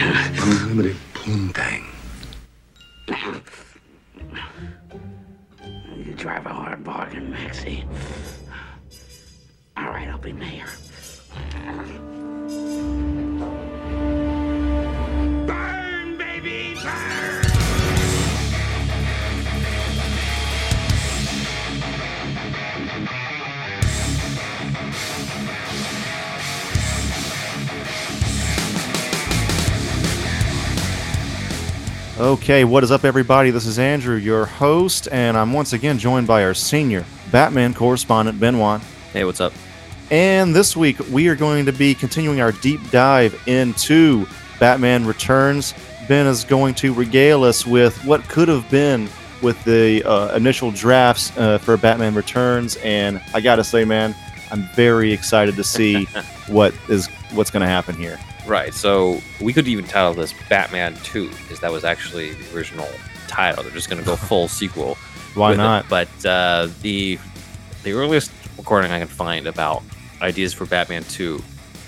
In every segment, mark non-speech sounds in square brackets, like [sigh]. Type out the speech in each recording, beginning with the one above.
Unlimited poontang. You drive a hard bargain, Maxie. All right, I'll be mayor. Burn, baby, burn! Okay, what is up, everybody? This is Andrew, your host, and I'm once again joined by our senior Batman correspondent, Ben Benoit. Hey, what's up? And this week, we are going to be continuing our deep dive into Batman Returns. Ben is going to regale us with what could have been with the uh, initial drafts uh, for Batman Returns, and I gotta say, man, I'm very excited to see [laughs] what is what's going to happen here. Right, so we could even title this Batman 2, because that was actually the original title. They're just going to go [laughs] full sequel. Why with it. not? But uh, the the earliest recording I can find about ideas for Batman 2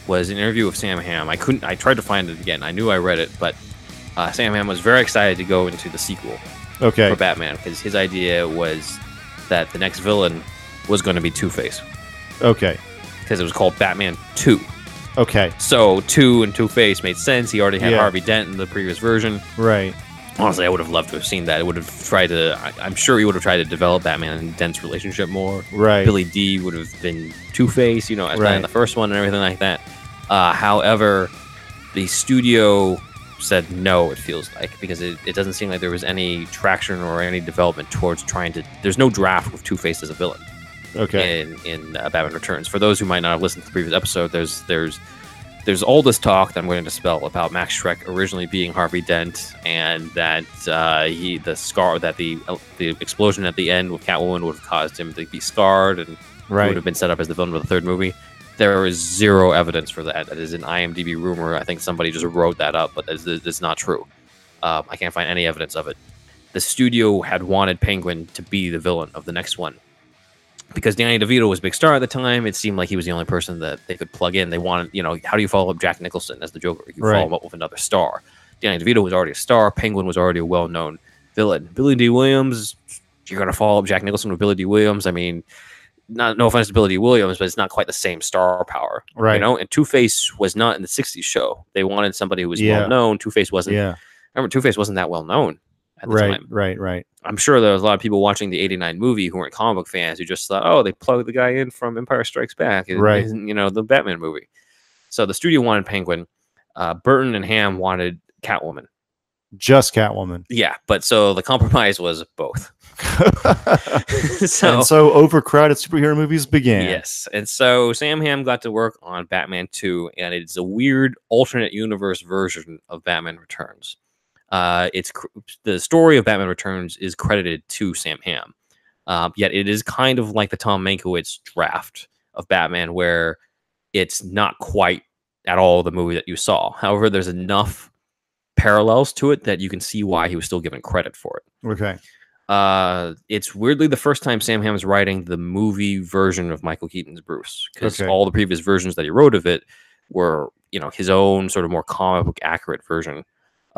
was an interview with Sam Hamm. I couldn't. I tried to find it again. I knew I read it, but uh, Sam Hamm was very excited to go into the sequel Okay, for Batman because his idea was that the next villain was going to be Two Face okay, because it was called Batman 2. Okay, So two and Two Face made sense. He already had Yeah. Harvey Dent in the previous version. right, Honestly, I would have loved to have seen that. It would have tried to. I, I'm sure he would have tried to develop Batman and Dent's relationship more. right. Billy Dee would have been Two Face, you know, as in the first one and everything like that. Uh, however, the studio said no. It feels like because it, it doesn't seem like there was any traction or any development towards trying to. There's no draft with Two Face as a villain Okay, in in uh, Batman Returns. For those who might not have listened to the previous episode, there's there's there's all this talk that I'm going to dispel about Max Shreck originally being Harvey Dent, and that uh, he the scar that the the explosion at the end with Catwoman would have caused him to be scarred and right. would have been set up as the villain of the third movie. There is zero evidence for that. That is an IMDb rumor. I think somebody just wrote that up, but it's, that's not true. Um, I can't find any evidence of it. The studio had wanted Penguin to be the villain of the next one because Danny DeVito was a big star at the time. It seemed like he was the only person that they could plug in. They wanted, you know, how do you follow up Jack Nicholson as the Joker? You Right. follow him up with another star. Danny DeVito was already a star. Penguin was already a well-known villain. Billy Dee Williams, you're gonna follow up Jack Nicholson with Billy Dee Williams. I mean, not no offense to Billy Dee Williams, but it's not quite the same star power, Right. You know, and Two Face was not in the '60s show. They wanted somebody who was Yeah. well known. Two Face wasn't. Yeah, Remember, Two Face wasn't that well known at the right, time. right, right. I'm sure there was a lot of people watching the '89 movie who weren't comic book fans who just thought, "Oh, they plugged the guy in from Empire Strikes Back, in- Right. you know, the Batman movie." So the studio wanted Penguin. Uh, Burton and Hamm wanted Catwoman. Just Catwoman. Yeah, but so the compromise was both. [laughs] [laughs] so, and so overcrowded superhero movies began. yes, and so Sam Hamm got to work on Batman 2, and it's a weird alternate universe version of Batman Returns. Uh, it's cr- the story of Batman Returns is credited to Sam Hamm, uh, yet it is kind of like the Tom Mankiewicz draft of Batman, where it's not quite at all the movie that you saw. However, there's enough parallels to it that you can see why he was still given credit for it. Okay. Uh, it's weirdly the first time Sam Hamm is writing the movie version of Michael Keaton's Bruce because Okay. all the previous versions that he wrote of it were, you know, his own sort of more comic book accurate version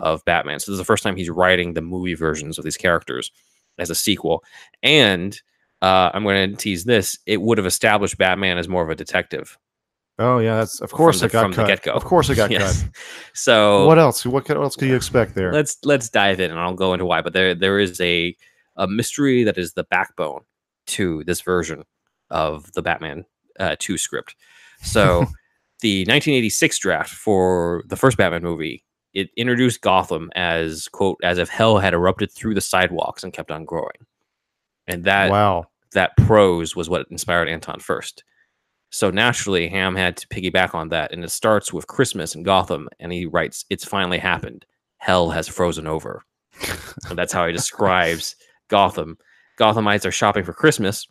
of Batman. So this is the first time he's writing the movie versions of these characters as a sequel. And uh, I'm going to tease this: it would have established Batman as more of a detective. Oh yeah, that's of course the- it got from the cut. get-go. Of course it got [laughs] Yes. cut. So What else? What could- what else could you expect there? let's let's dive in and I'll go into why. But there there is a a mystery that is the backbone to this version of the Batman uh, 2 script. So [laughs] the 1986 draft for the first Batman movie it introduced Gotham as quote as if hell had erupted through the sidewalks and kept on growing, and that wow. that prose was what inspired Anton Furst. So naturally, Hamm had to piggyback on that, and it starts with Christmas in Gotham, and he writes, "It's finally happened. Hell has frozen over." and that's how he describes Gotham. Gothamites are shopping for Christmas,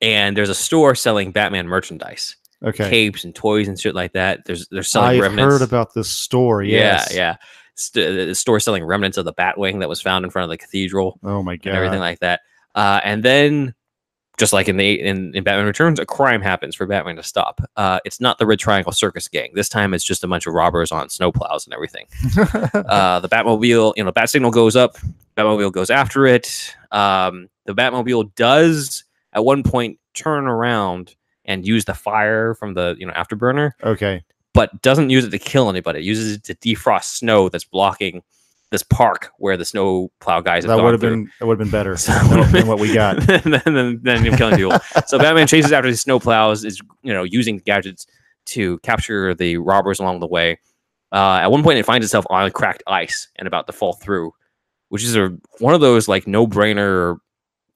and there's a store selling Batman merchandise, Okay. capes and toys and shit like that. There's they're selling I've remnants. heard about this story. Yes. Yeah, yeah. St- the store selling remnants of the Batwing that was found in front of the cathedral Oh my god. and everything like that. Uh, and then just like in the in, in Batman Returns, a crime happens for Batman to stop. Uh, it's not the Red Triangle Circus Gang. This time, it's just a bunch of robbers on snowplows and everything. [laughs] uh, the Batmobile, you know, bat signal goes up. Batmobile goes after it. Um, the Batmobile does at one point turn around and use the fire from the you know afterburner, okay. but doesn't use it to kill anybody. It uses it to defrost snow that's blocking this park where the snow plow guys have That would have through. been that would have been better [laughs] So- than, what we got. [laughs] than, than, than him killing people. so Batman chases after these snow plows, is you know using gadgets to capture the robbers along the way. Uh, at one point, it finds itself on cracked ice and about to fall through, which is a one of those like no brainer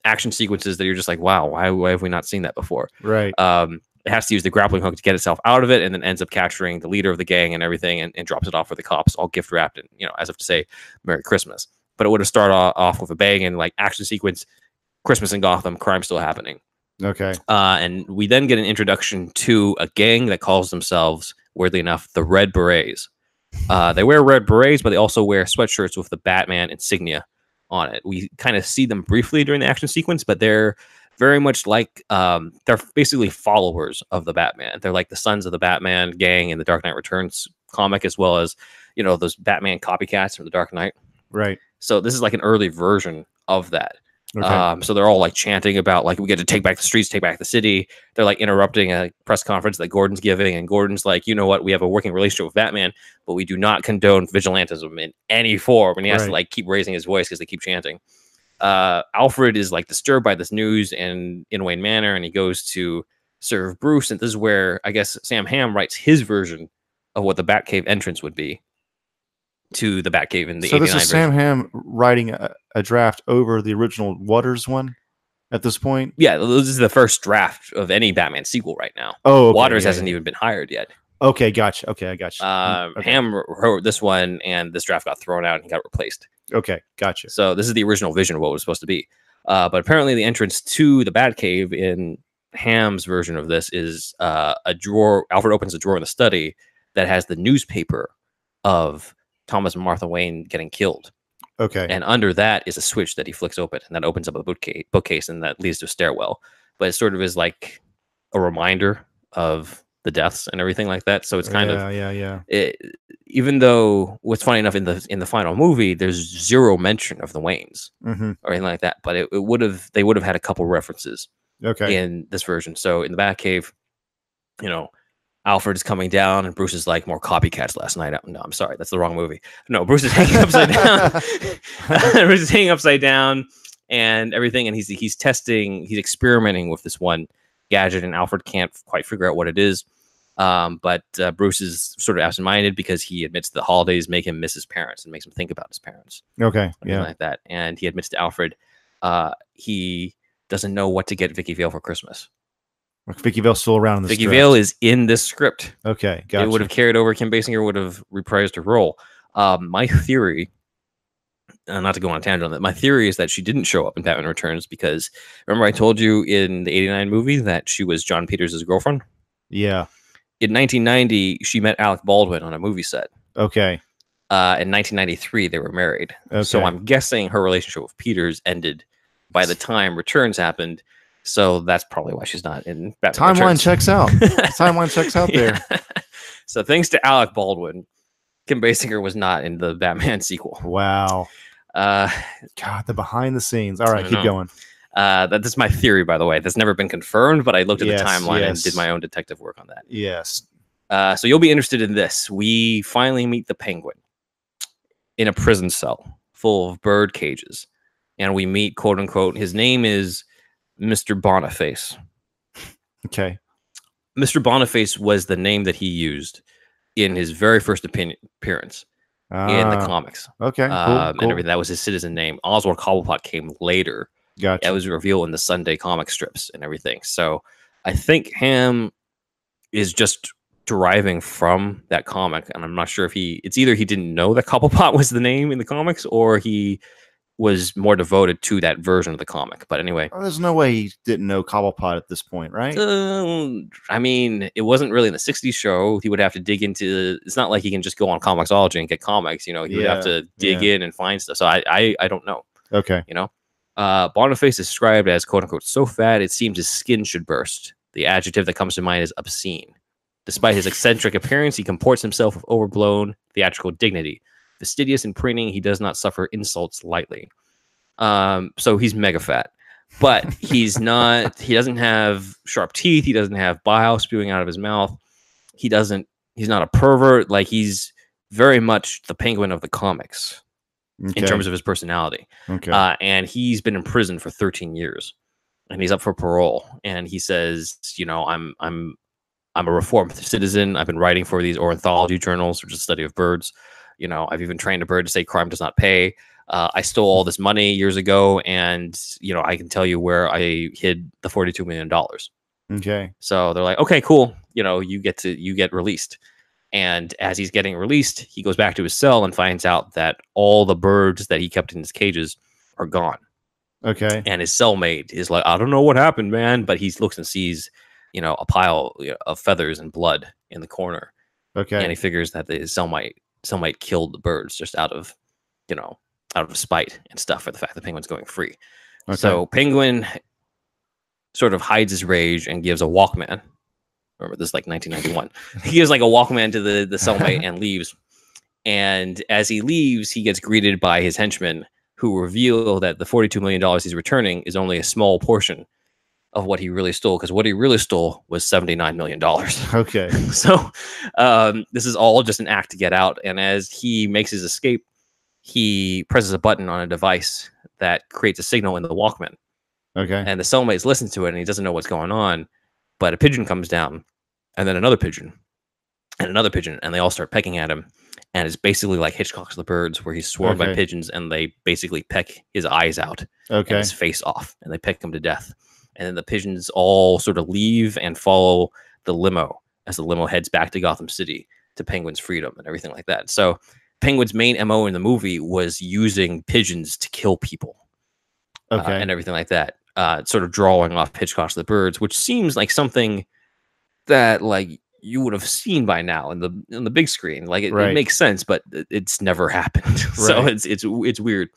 action sequences that you're just like, wow, why, why have we not seen that before? Right. Um, it has to use the grappling hook to get itself out of it, and then ends up capturing the leader of the gang and everything, and, and drops it off for the cops, all gift wrapped, and you know, as if to say, "Merry Christmas." But it would have started off with a bang and like action sequence, Christmas in Gotham, crime still happening, Okay. uh, and we then get an introduction to a gang that calls themselves, weirdly enough, the Red Berets. Uh, they wear red berets, but they also wear sweatshirts with the Batman insignia on it. We kind of see them briefly during the action sequence, but they're very much like um, they're basically followers of the Batman. They're like the sons of the Batman gang in the Dark Knight Returns comic, as well as you know those Batman copycats from the Dark Knight. Right. So this is like an early version of that. Okay. Um, so they're all like chanting about like we get to take back the streets, take back the city. They're like interrupting a press conference that Gordon's giving, and Gordon's like, you know what, we have a working relationship with Batman, but we do not condone vigilantism in any form. And he has to like keep raising his voice because they keep chanting. Uh, Alfred is like disturbed by this news and in Wayne Manor, and he goes to serve Bruce. And this is where I guess Sam Hamm writes his version of what the Batcave entrance would be to the Batcave in the so this 89 is Sam Hamm writing a, a draft over the original Waters one at this point. yeah, this is the first draft of any Batman sequel right now. Oh, okay, Waters yeah, hasn't yeah. even been hired yet. Okay, gotcha. Okay, I gotcha. Um, okay. Hamm wrote this one, and this draft got thrown out and he got replaced. Okay, gotcha. So this is the original vision of what it was supposed to be. Uh, but apparently, the entrance to the Batcave in Hamm's version of this is uh, a drawer. Alfred opens a drawer in the study that has the newspaper of Thomas and Martha Wayne getting killed, Okay. and under that is a switch that he flicks open, and that opens up a bookcase, bookcase, and that leads to a stairwell. But it sort of is like a reminder of the deaths and everything like that. So it's kind yeah, of yeah, yeah. it, even though what's funny enough in the in the final movie, there's zero mention of the Waynes hmm or anything like that. But it, it would have they would have had a couple references Okay. in this version. So in the Batcave, you know, Alfred is coming down and Bruce is like more copycats last night. No, I'm sorry, that's the wrong movie. No, Bruce is hanging upside down. [laughs] [laughs] Bruce is hanging upside down and everything, and he's he's testing, he's experimenting with this one gadget, and Alfred can't quite figure out what it is. Um, but uh, Bruce is sort of absent-minded because he admits the holidays make him miss his parents and makes him think about his parents Okay. Yeah. like that. And he admits to Alfred, uh, he doesn't know what to get Vicki Vale for Christmas. Vicki Vale's still around in this. Vicki script. Vale is in this script. Okay. Gotcha. It would have carried over. Kim Basinger would have reprised her role. Um, my theory, uh, not to go on a tangent on that, my theory is that she didn't show up in Batman Returns because remember I told you in the '89 movie that she was Jon Peters' girlfriend. Yeah. In 1990, she met Alec Baldwin on a movie set. Okay. Uh, in 1993, they were married. Okay. So I'm guessing her relationship with Peters ended by the time Returns happened. So that's probably why she's not in Batman Timeline Returns. checks out. [laughs] Timeline checks out there. Yeah. so thanks to Alec Baldwin, Kim Basinger was not in the Batman [laughs] sequel. Wow. Uh, God, the behind the scenes. All right, keep know. going. uh, that- that's my theory, by the way. That's never been confirmed, but I looked at Yes, the timeline and did my own detective work on that. Yes. Uh, so you'll be interested in this. We finally meet the penguin in a prison cell full of bird cages. And we meet, quote unquote, his name is Mr. Boniface. Okay. Mr. Boniface was the name that he used in his very first opinion, appearance in the Ah, comics. Okay. Cool. um, cool. And everything. That was his citizen name. Oswald Cobblepot came later. Gotcha. That was revealed in the Sunday comic strips and everything. So I think Hamm is just deriving from that comic, and I'm not sure if he. It's either he didn't know that Cobblepot [laughs] was the name in the comics, or he was more devoted to that version of the comic. But anyway, Oh, there's no way he didn't know Cobblepot at this point, right? uh, I mean, it wasn't really in the '60s show. He would have to dig into. It's not like he can just go on Comixology and get comics. You know, he would have to dig in and find stuff. So I, I, I don't know. okay. you know Uh, Boniface is described as quote unquote so fat it seems his skin should burst. The adjective that comes to mind is obscene. Despite his eccentric appearance, he comports himself with overblown theatrical dignity. Fastidious in printing, he does not suffer insults lightly. Um, so he's mega fat, but he's [laughs] not. He doesn't have sharp teeth. He doesn't have bile spewing out of his mouth. He doesn't. He's not a pervert. Like he's very much the penguin of the comics in terms of his personality. okay. Uh, and he's been in prison for 13 years, and he's up for parole. And he says, you know, I'm I'm I'm a reformed citizen. I've been writing for these ornithology journals, which is the study of birds. You know, I've even trained a bird to say crime does not pay. Uh, I stole all this money years ago, and you know, I can tell you where I hid the 42 million dollars. okay. So they're like, okay, cool. You know, you get to you get released. And as he's getting released, he goes back to his cell and finds out that all the birds that he kept in his cages are gone. Okay. And his cellmate is like, I don't know what happened, man. But he looks and sees, you know, a pile of feathers and blood in the corner. Okay. And he figures that his cellmate cellmate killed the birds just out of, you know, out of spite and stuff for the fact that Penguin's going free. Okay. So Penguin sort of hides his rage and gives a Walkman. Remember, this is like 1991. [laughs] he gives like a Walkman to the the cellmate [laughs] and leaves. And as he leaves, he gets greeted by his henchmen, who reveal that the 42 million dollars he's returning is only a small portion of what he really stole. Because what he really stole was 79 million dollars. [laughs] okay. so um, this is all just an act to get out. And as he makes his escape, he presses a button on a device that creates a signal in the Walkman Okay. and the cellmates listen to it and he doesn't know what's going on but a pigeon comes down and then another pigeon and another pigeon and they all start pecking at him and it's basically like hitchcock's the birds where he's swarmed by pigeons and they basically peck his eyes out and Okay. his face off and they peck him to death and then the pigeons all sort of leave and follow the limo as the limo heads back to gotham city to penguin's freedom and everything like that so penguin's main mo in the movie was using pigeons to kill people uh, and everything like that. Uh, sort of drawing off Hitchcock's The Birds, which seems like something that like you would have seen by now in the in the big screen. Like it, Right. it makes sense, but it's never [laughs] happened. so it's it's it's weird.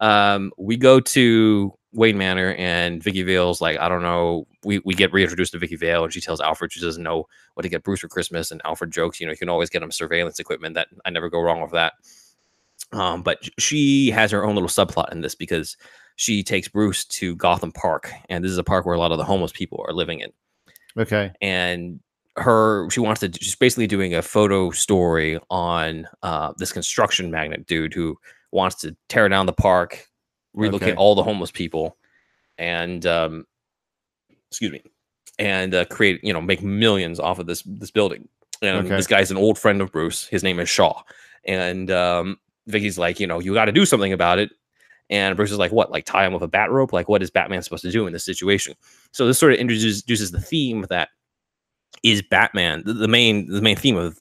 Um, we go to Wayne Manor and Vicki Vale's like, I don't know. We, we get reintroduced to Vicki Vale and she tells Alfred she doesn't know what to get Bruce for Christmas. And Alfred jokes, you know, you can always get him surveillance equipment. That I never go wrong with that. Um, but she has her own little subplot in this because she takes Bruce to Gotham Park, and this is a park where a lot of the homeless people are living in. okay. And her, she wants to, she's basically doing a photo story on uh, this construction magnet dude who wants to tear down the park, relocate Okay. all the homeless people, and um, excuse me, and uh, create, you know, make millions off of this this building. And Okay. this guy's an old friend of Bruce. His name is Shaw, and um, Vicki's like, you know, you got to do something about it. And Bruce is like, what? Like tie him with a bat rope? Like, what is Batman supposed to do in this situation? So this sort of introduces the theme that is Batman. The, the main the main theme of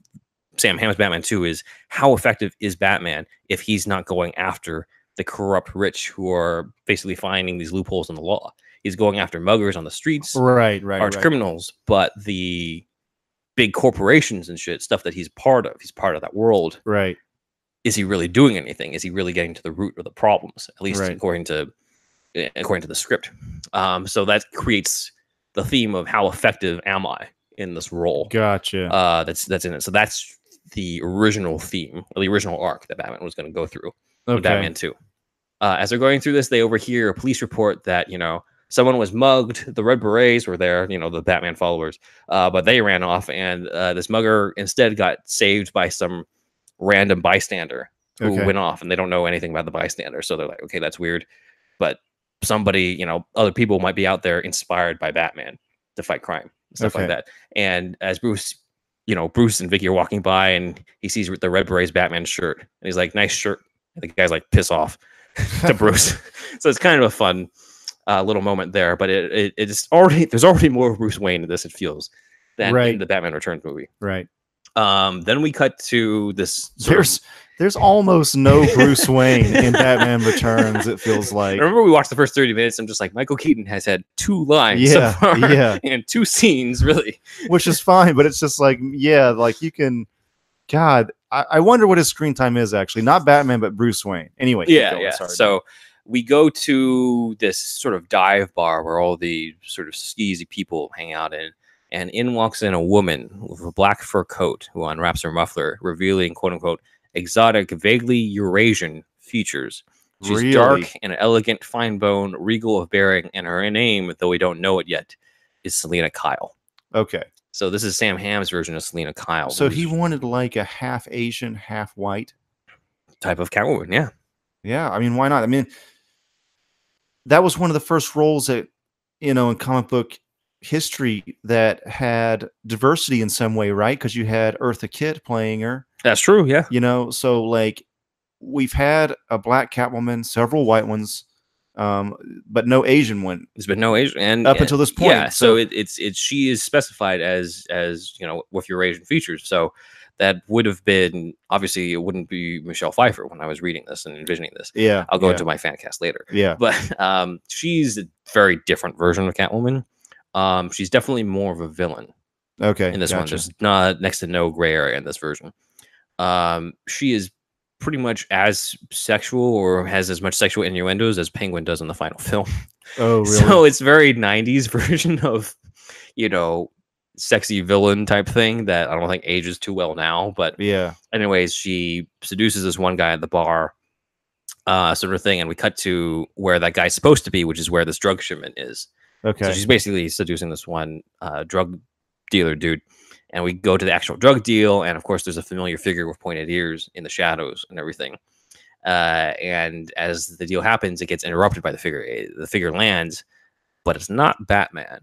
Sam Hamm's Batman 2 is how effective is Batman if he's not going after the corrupt rich who are basically finding these loopholes in the law. He's going after muggers on the streets, Right. Right. arch right. criminals, but the big corporations and shit, stuff that he's part of, he's part of that world. Right. Is he really doing anything? Is he really getting to the root of the problems? At least Right. according to eh, according to the script. Um, so that creates the theme of how effective am I in this role? Gotcha. uh, that's that's in it. So that's the original theme, or the original arc that Batman was going to go through okay. Batman Two. Uh, as they're going through this, they overhear a police report that you know someone was mugged. The Red Berets were there, you know, the Batman followers, uh, but they ran off, and uh, this mugger instead got saved by some random bystander who Okay. went off, and they don't know anything about the bystander. So they're like, okay, that's weird, but somebody, you know, other people might be out there inspired by Batman to fight crime, stuff like that. And as Bruce, you know, Bruce and Vicki are walking by, and he sees the Red Berets Batman shirt, and he's like, "Nice shirt." And the guy's like, "Piss off," [laughs] to Bruce. [laughs] so it's kind of a fun uh, little moment there, but it, it it's already there's already more Bruce Wayne in this. It feels than in the Batman Returns movie. right. Um, then we cut to this. sort of- There's there's almost no [laughs] Bruce Wayne in Batman Returns. It feels I like. remember we watched the first 30 minutes. I'm just like, Michael Keaton has had two lines Yeah, so far yeah. and two scenes, really. which is fine, but it's just like, yeah, like you can. God, I, I wonder what his screen time is actually. Not Batman, but Bruce Wayne. Anyway, Yeah, yeah. sorry. So we go to this sort of dive bar where all the sort of skeezy people hang out in. And in walks in a woman with a black fur coat who unwraps her muffler, revealing quote unquote exotic, vaguely Eurasian features. She's Really? dark and elegant, fine bone, regal of bearing, and her name, though we don't know it yet, is Selina Kyle. Okay. So this is Sam Hamm's version of Selina Kyle. So he wanted like a half Asian, half white. type of Catwoman, yeah. Yeah, I mean, why not? I mean, that was one of the first roles that you know in comic book history that had diversity in some way, right? Because you had Eartha Kitt playing her, That's true, yeah. you know. So like, we've had a black Catwoman, several white ones, um, but no Asian one There's been no Asian and up and- until this point. Yeah, so, it, it's it's she is specified as as you know with your Asian features. So that would have been obviously it wouldn't be Michelle Pfeiffer when I was reading this and envisioning this. yeah, I'll go yeah, into my fan cast later. yeah, But um, she's a very different version of Catwoman. Um, she's definitely more of a villain okay, in this one. gotcha. There's not next to no gray area in this version. Um, she is pretty much as sexual or has as much sexual innuendos as Penguin does in the final film. Oh, [laughs] really? So it's very 90s [laughs] version of, you know, sexy villain type thing that I don't think ages too well now. But yeah, anyways, she seduces this one guy at the bar, uh, sort of thing, and we cut to where that guy's supposed to be, which is where this drug shipment is. okay, So she's basically seducing this one uh, drug dealer dude. And we go to the actual drug deal, and of course, there's a familiar figure with pointed ears in the shadows and everything. Uh, and as the deal happens, it gets interrupted by the figure. eh, The figure lands, but it's not Batman.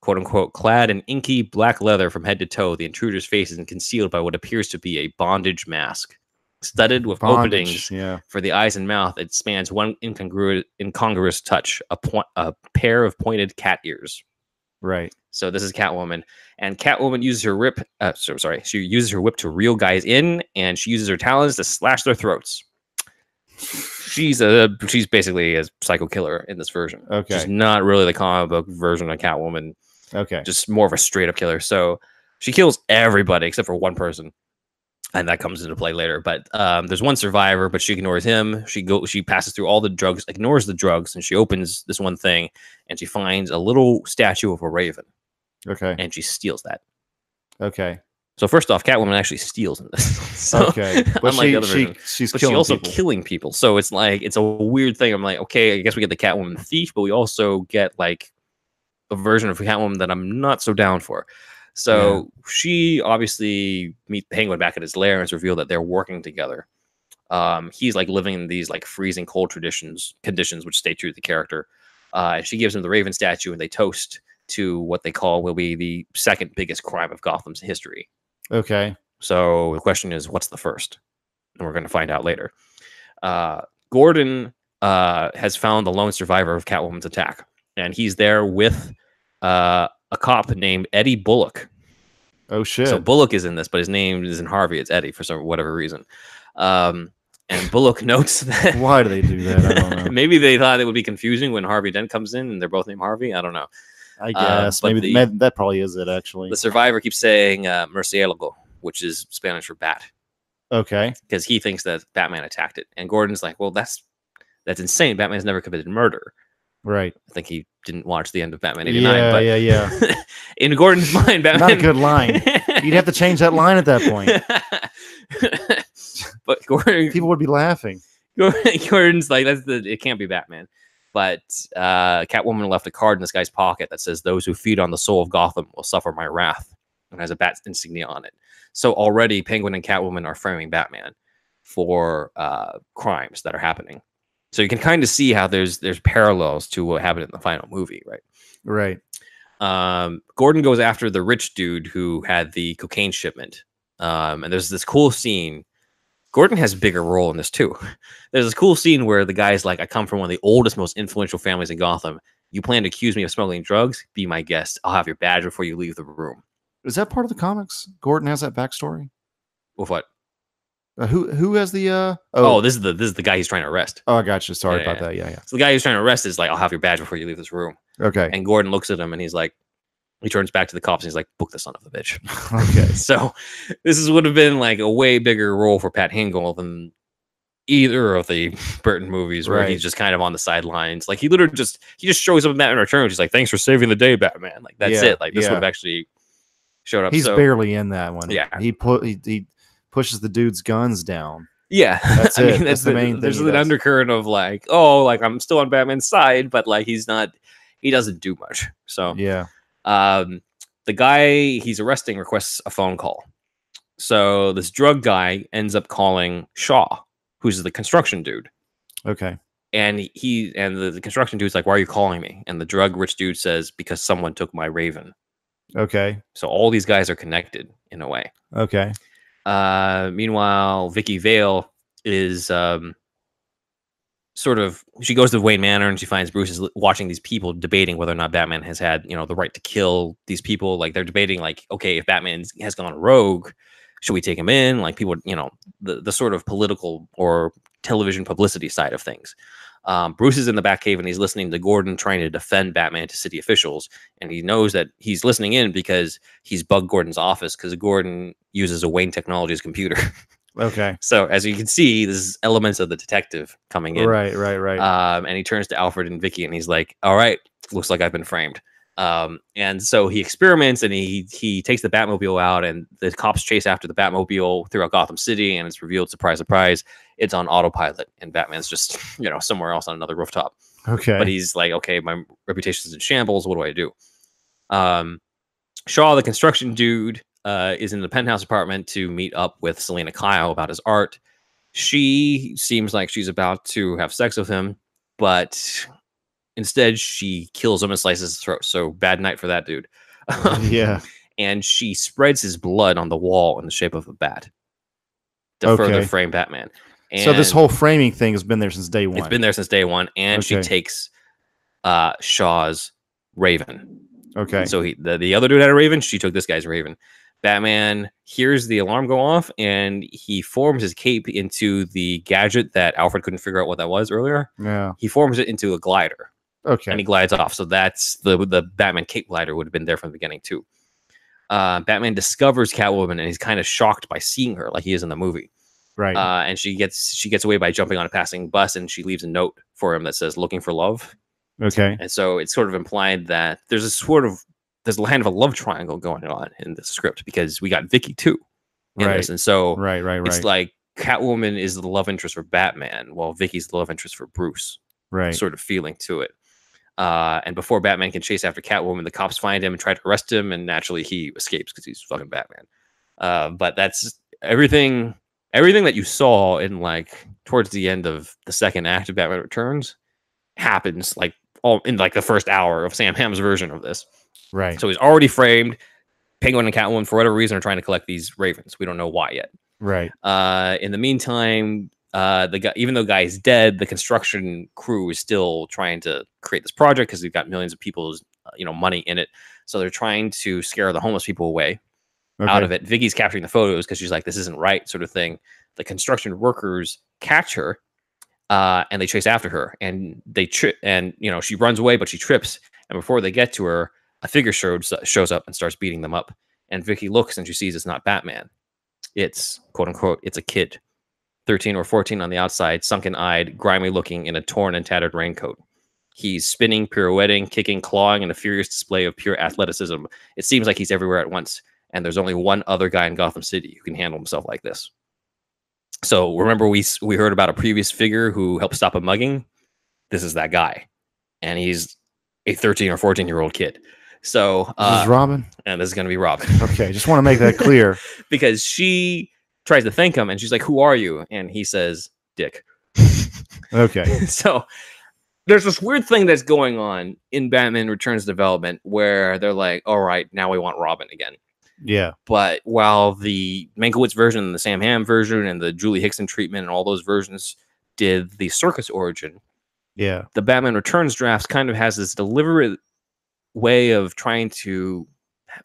"Quote unquote," clad in inky black leather from head to toe, the intruder's face is concealed by what appears to be a bondage mask, studded with openings yeah, for the eyes and mouth, it spans one incongruous, incongruous touch, a, point, a pair of pointed cat ears. Right, So this is Catwoman, and Catwoman uses her whip. Uh, so sorry, she uses her whip to reel guys in, and she uses her talons to slash their throats. She's a she's basically a psycho killer in this version. Okay. she's not really the comic book version of Catwoman, okay, just more of a straight up killer. So she kills everybody except for one person, and that comes into play later. But um, there's one survivor, but she ignores him. She go she passes through all the drugs, ignores the drugs, and she opens this one thing, and she finds a little statue of a raven, okay, and she steals that. okay, So first off, Catwoman actually steals in this. [laughs] so, okay. [laughs] But unlike she, the other she version. she's But she also people. killing people. So it's like it's a weird thing. I'm like, okay, I guess we get the Catwoman thief, but we also get like a version of Catwoman that I'm not so down for. So she obviously meet Penguin back at his lair and it's revealed that they're working together. Um, he's like living in these like freezing cold traditions conditions, which stay true to the character. Uh, she gives him the Raven statue, and they toast to what they call will be the second biggest crime of Gotham's history. okay, So the question is, what's the first? And we're going to find out later. Uh, Gordon uh, has found the lone survivor of Catwoman's attack, and he's there with uh, a cop named Eddie Bullock. oh shit, So Bullock is in this, but his name isn't Harvey; it's Eddie for some whatever reason. Um, and Bullock [laughs] notes that why do they do that? I don't [laughs] know. maybe they thought it would be confusing when Harvey Dent comes in and they're both named Harvey. I don't know. I Uh, guess but maybe the- that, that probably is it actually. The survivor keeps saying uh, "murciélago," which is Spanish for bat. Okay, because he thinks that Batman attacked it. And Gordon's like, well, that's that's insane. Batman's never committed murder. Right. I think he didn't watch the end of Batman 89. Yeah, but yeah, yeah. [laughs] in Gordon's mind, Batman. Not a good line. You'd have to change that line at that point. [laughs] but Gordon, People would be laughing. [laughs] Gordon's like, that's the it can't be Batman. But uh, Catwoman left a card in this guy's pocket that says, "Those who feed on the soul of Gotham will suffer my wrath," and has a bat insignia on it. So already, Penguin and Catwoman are framing Batman for uh, crimes that are happening. So you can kind of see how there's there's parallels to what happened in the final movie, right? Right. um, Gordon goes after the rich dude who had the cocaine shipment. Um, and there's this cool scene. Gordon has a bigger role in this too. [laughs] There's this cool scene where the guy's like, I come from one of the oldest, most influential families in Gotham. You plan to accuse me of smuggling drugs? Be my guest. I'll have your badge before you leave the room. Is that part of the comics? Gordon has that backstory. With what? Uh, who who has the? uh Oh, this is the this is the guy he's trying to arrest. oh, I got you. Sorry Yeah, about that. Yeah, yeah So the guy who's trying to arrest is like, I'll have your badge before you leave this room. Okay. And Gordon looks at him and he's like, he turns back to the cops and he's like, book the son of a bitch. [laughs] [laughs] okay. so this is would have been like a way bigger role for Pat Hingle than either of the [laughs] Burton movies where Right. he's just kind of on the sidelines. Like he literally just he just shows up in that Batman Returns. He's like, "Thanks for saving the day, Batman." Like that's Yeah, it. Like this yeah. would have actually showed up. He's so, barely in that one. Yeah. he put he, he pushes the dude's guns down. yeah. That's [laughs] I mean, That's that's the the main thing There's he an undercurrent of like, oh, like I'm still on Batman's side, but like he's not. He doesn't do much. So Yeah. um, the guy he's arresting requests a phone call. So this drug guy ends up calling Shaw, who's the construction dude. Okay. And he- he and the, the construction dude's like, Why are you calling me? And the drug rich dude says, Because someone took my raven. Okay. So all these guys are connected in a way. Okay. Uh, meanwhile, Vicki Vale is um, sort of she goes to Wayne Manor and she finds Bruce is watching these people debating whether or not Batman has had you know the right to kill these people. Like they're debating like, okay, if Batman has gone rogue, should we take him in? Like people, you know, the the sort of political or television publicity side of things. Um, Bruce is in the Batcave and he's listening to Gordon trying to defend Batman to city officials, and he knows that he's listening in because he's bugged Gordon's office because Gordon uses a Wayne Technologies computer. [laughs] Okay. so as you can see, there's elements of the detective coming in. Right. Right. Right. Um, and he turns to Alfred and Vicki and he's like, "All right, looks like I've been framed." Um, and so he experiments and he he takes the Batmobile out and the cops chase after the Batmobile throughout Gotham City and it's revealed, surprise, surprise, it's on autopilot and Batman's just [laughs] you know somewhere else on another rooftop. okay. But he's like, okay, my reputation's in shambles. What do I do? Um, Shaw, the construction dude, uh, is in the penthouse apartment to meet up with Selina Kyle about his art. She seems like she's about to have sex with him, but instead she kills him and slices his throat. So bad night for that dude. [laughs] yeah. [laughs] and she spreads his blood on the wall in the shape of a bat to further frame Batman. so this whole framing thing has been there since day one. it's been there since day one, and she takes uh, Shaw's Raven. okay. So he the, the other dude had a Raven. She took this guy's Raven. Batman hears the alarm go off, and he forms his cape into the gadget that Alfred couldn't figure out what that was earlier. yeah. He forms it into a glider, Okay. and he glides off. So that's the the Batman cape glider would have been there from the beginning too. Uh, Batman discovers Catwoman, and he's kind of shocked by seeing her, like he is in the movie right. uh, and she gets she gets away by jumping on a passing bus and she leaves a note for him that says looking for love okay. and so it's sort of implied that there's a sort of there's a kind of a love triangle going on in the script because we got Vicki too Right. this and so Right. Right. right. it's like Catwoman is the love interest for Batman while Vicki's the love interest for Bruce right. sort of feeling to it uh, and before Batman can chase after Catwoman, the cops find him and try to arrest him, and naturally he escapes because he's fucking Batman. Uh, but that's everything. Everything that you saw in like towards the end of the second act of Batman Returns happens like all in like the first hour of Sam Hamm's version of this. right. So he's already framed. Penguin and Catwoman, for whatever reason, are trying to collect these ravens. We don't know why yet. right. Uh, in the meantime, uh, the guy, even though the guy is dead, the construction crew is still trying to create this project because they've got millions of people's, uh, you know, money in it. So they're trying to scare the homeless people away Okay. out of it. Vicki's capturing the photos because she's like, "This isn't right," sort of thing. The construction workers catch her, uh, and they chase after her, and they trip, and you know, she runs away, but she trips, and before they get to her, a figure shows shows up and starts beating them up. And Vicki looks and she sees it's not Batman. It's quote unquote, it's a kid, 13 or 14 on the outside, sunken eyed, grimy looking in a torn and tattered raincoat. He's spinning, pirouetting, kicking, clawing in a furious display of pure athleticism. It seems like he's everywhere at once, and there's only one other guy in Gotham City who can handle himself like this. So remember, we we heard about a previous figure who helped stop a mugging. This is that guy, and he's a 13 or 14 year old kid. So, uh, This uh, is Robin. and this is going to be Robin Okay. Just want to make that clear. [laughs] because she tries to thank him, and she's like, "Who are you?" And he says, "Dick." [laughs] Okay. so there's this weird thing that's going on in Batman Returns development where they're like, all right, now we want Robin again. Yeah. But while the Mankiewicz version and the Sam Hamm version and the Julie Hickson treatment and all those versions did the circus origin, Yeah. the Batman Returns drafts kind of has this deliberate way of trying to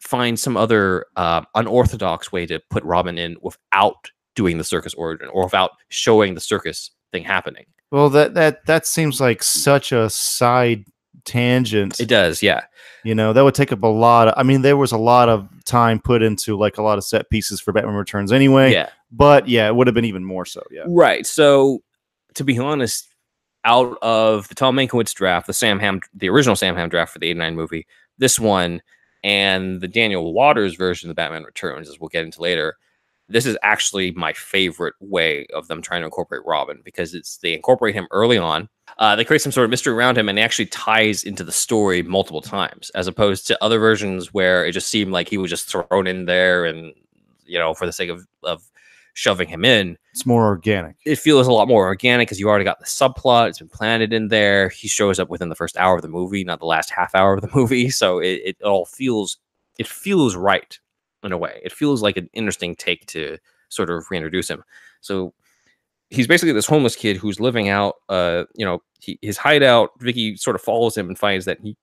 find some other uh, unorthodox way to put Robin in without doing the circus origin or without showing the circus thing happening. Well, that that that seems like such a side tangent. It does, yeah. You know, that would take up a lot. Of, I mean, there was a lot of time put into like a lot of set pieces for Batman Returns anyway. Yeah. But yeah, it would have been even more so. Yeah. Right. So to be honest, out of the Tom Mankiewicz draft, the Sam Hamm, the original Sam Hamm draft for the '89 movie, this one, and the Daniel Waters version of Batman Returns, as we'll get into later, this is actually my favorite way of them trying to incorporate Robin because it's they incorporate him early on. Uh, they create some sort of mystery around him and actually ties into the story multiple times, as opposed to other versions where it just seemed like he was just thrown in there and you know for the sake of of shoving him in. It's more organic. It feels a lot more organic because you already got the subplot. It's been planted in there. He shows up within the first hour of the movie, not the last half hour of the [laughs] movie. So it, it all feels it feels right in a way. It feels like an interesting take to sort of reintroduce him. So he's basically this homeless kid who's living out, uh, you know, he, his hideout. Vicki sort of follows him and finds that he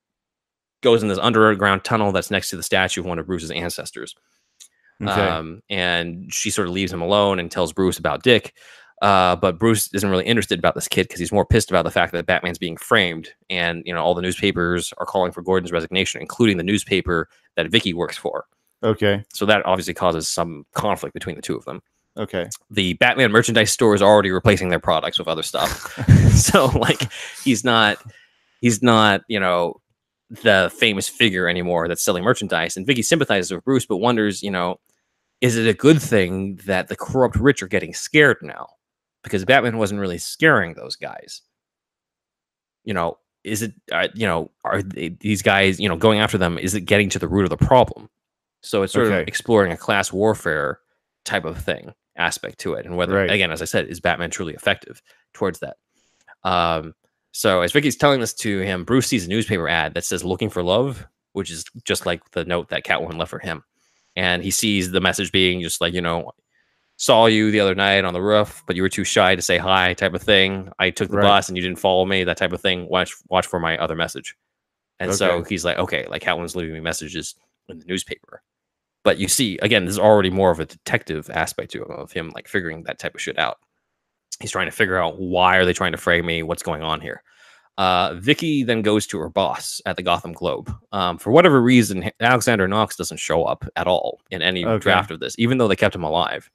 goes in this underground tunnel that's next to the statue of one of Bruce's ancestors. Okay. Um, and she sort of leaves him alone and tells Bruce about Dick. Uh, but Bruce isn't really interested about this kid because he's more pissed about the fact that Batman's being framed, and you know all the newspapers are calling for Gordon's resignation, including the newspaper that Vicki works for. okay. So that obviously causes some conflict between the two of them. Okay. The Batman merchandise store is already replacing their products with other stuff. [laughs] so like he's not he's not, you know, the famous figure anymore that's selling merchandise. And Vicki sympathizes with Bruce, but wonders, you know, is it a good thing that the corrupt rich are getting scared now? Because Batman wasn't really scaring those guys. You know, is it, uh, you know, are they, these guys, you know, going after them, is it getting to the root of the problem? So it's sort Okay. of exploring a class warfare type of thing aspect to it. And whether, Right. again, as I said, is Batman truly effective towards that? Um, so as Vicki's telling this to him, Bruce sees a newspaper ad that says "Looking for Love," which is just like the note that Catwoman left for him, and he sees the message being just like you know, saw you the other night on the roof, but you were too shy to say hi, type of thing. I took the Right. bus and you didn't follow me, that type of thing. Watch, watch for my other message. And so he's like, okay, like Catwoman's leaving me messages in the newspaper. But you see, again, there's already more of a detective aspect to it, of him like figuring that type of shit out. He's trying to figure out why are they trying to frame me? What's going on here? Uh, Vicki then goes to her boss at the Gotham Globe. Um, for whatever reason, Alexander Knox doesn't show up at all in any Okay. draft of this, even though they kept him alive.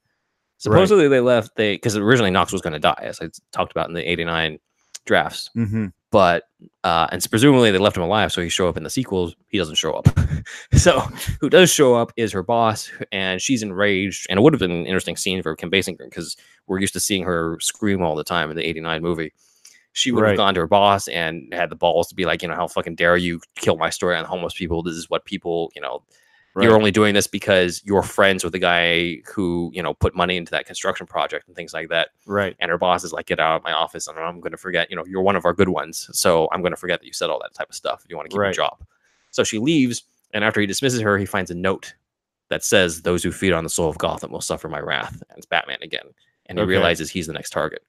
Supposedly they left they because originally Knox was going to die, as I talked about in the '89 drafts. Mm-hmm. But uh, and presumably they left him alive, so he show up in the sequels. He doesn't show up. [laughs] so who does show up is her boss, and she's enraged. And it would have been an interesting scene for Kim Basinger because we're used to seeing her scream all the time in the '89 movie. She would Right. have gone to her boss and had the balls to be like, you know, how fucking dare you kill my story on homeless people? This is what people, you know, you're only doing this because you're friends with the guy who, you know, put money into that construction project and things like that. right. And her boss is like, get out of my office. And I'm going to forget, you know, you're one of our good ones. So I'm going to forget that you said all that type of stuff. If you want to keep Right. your job. So she leaves. And after he dismisses her, he finds a note that says, those who feed on the soul of Gotham will suffer my wrath. And it's Batman again. And he Okay. realizes he's the next target.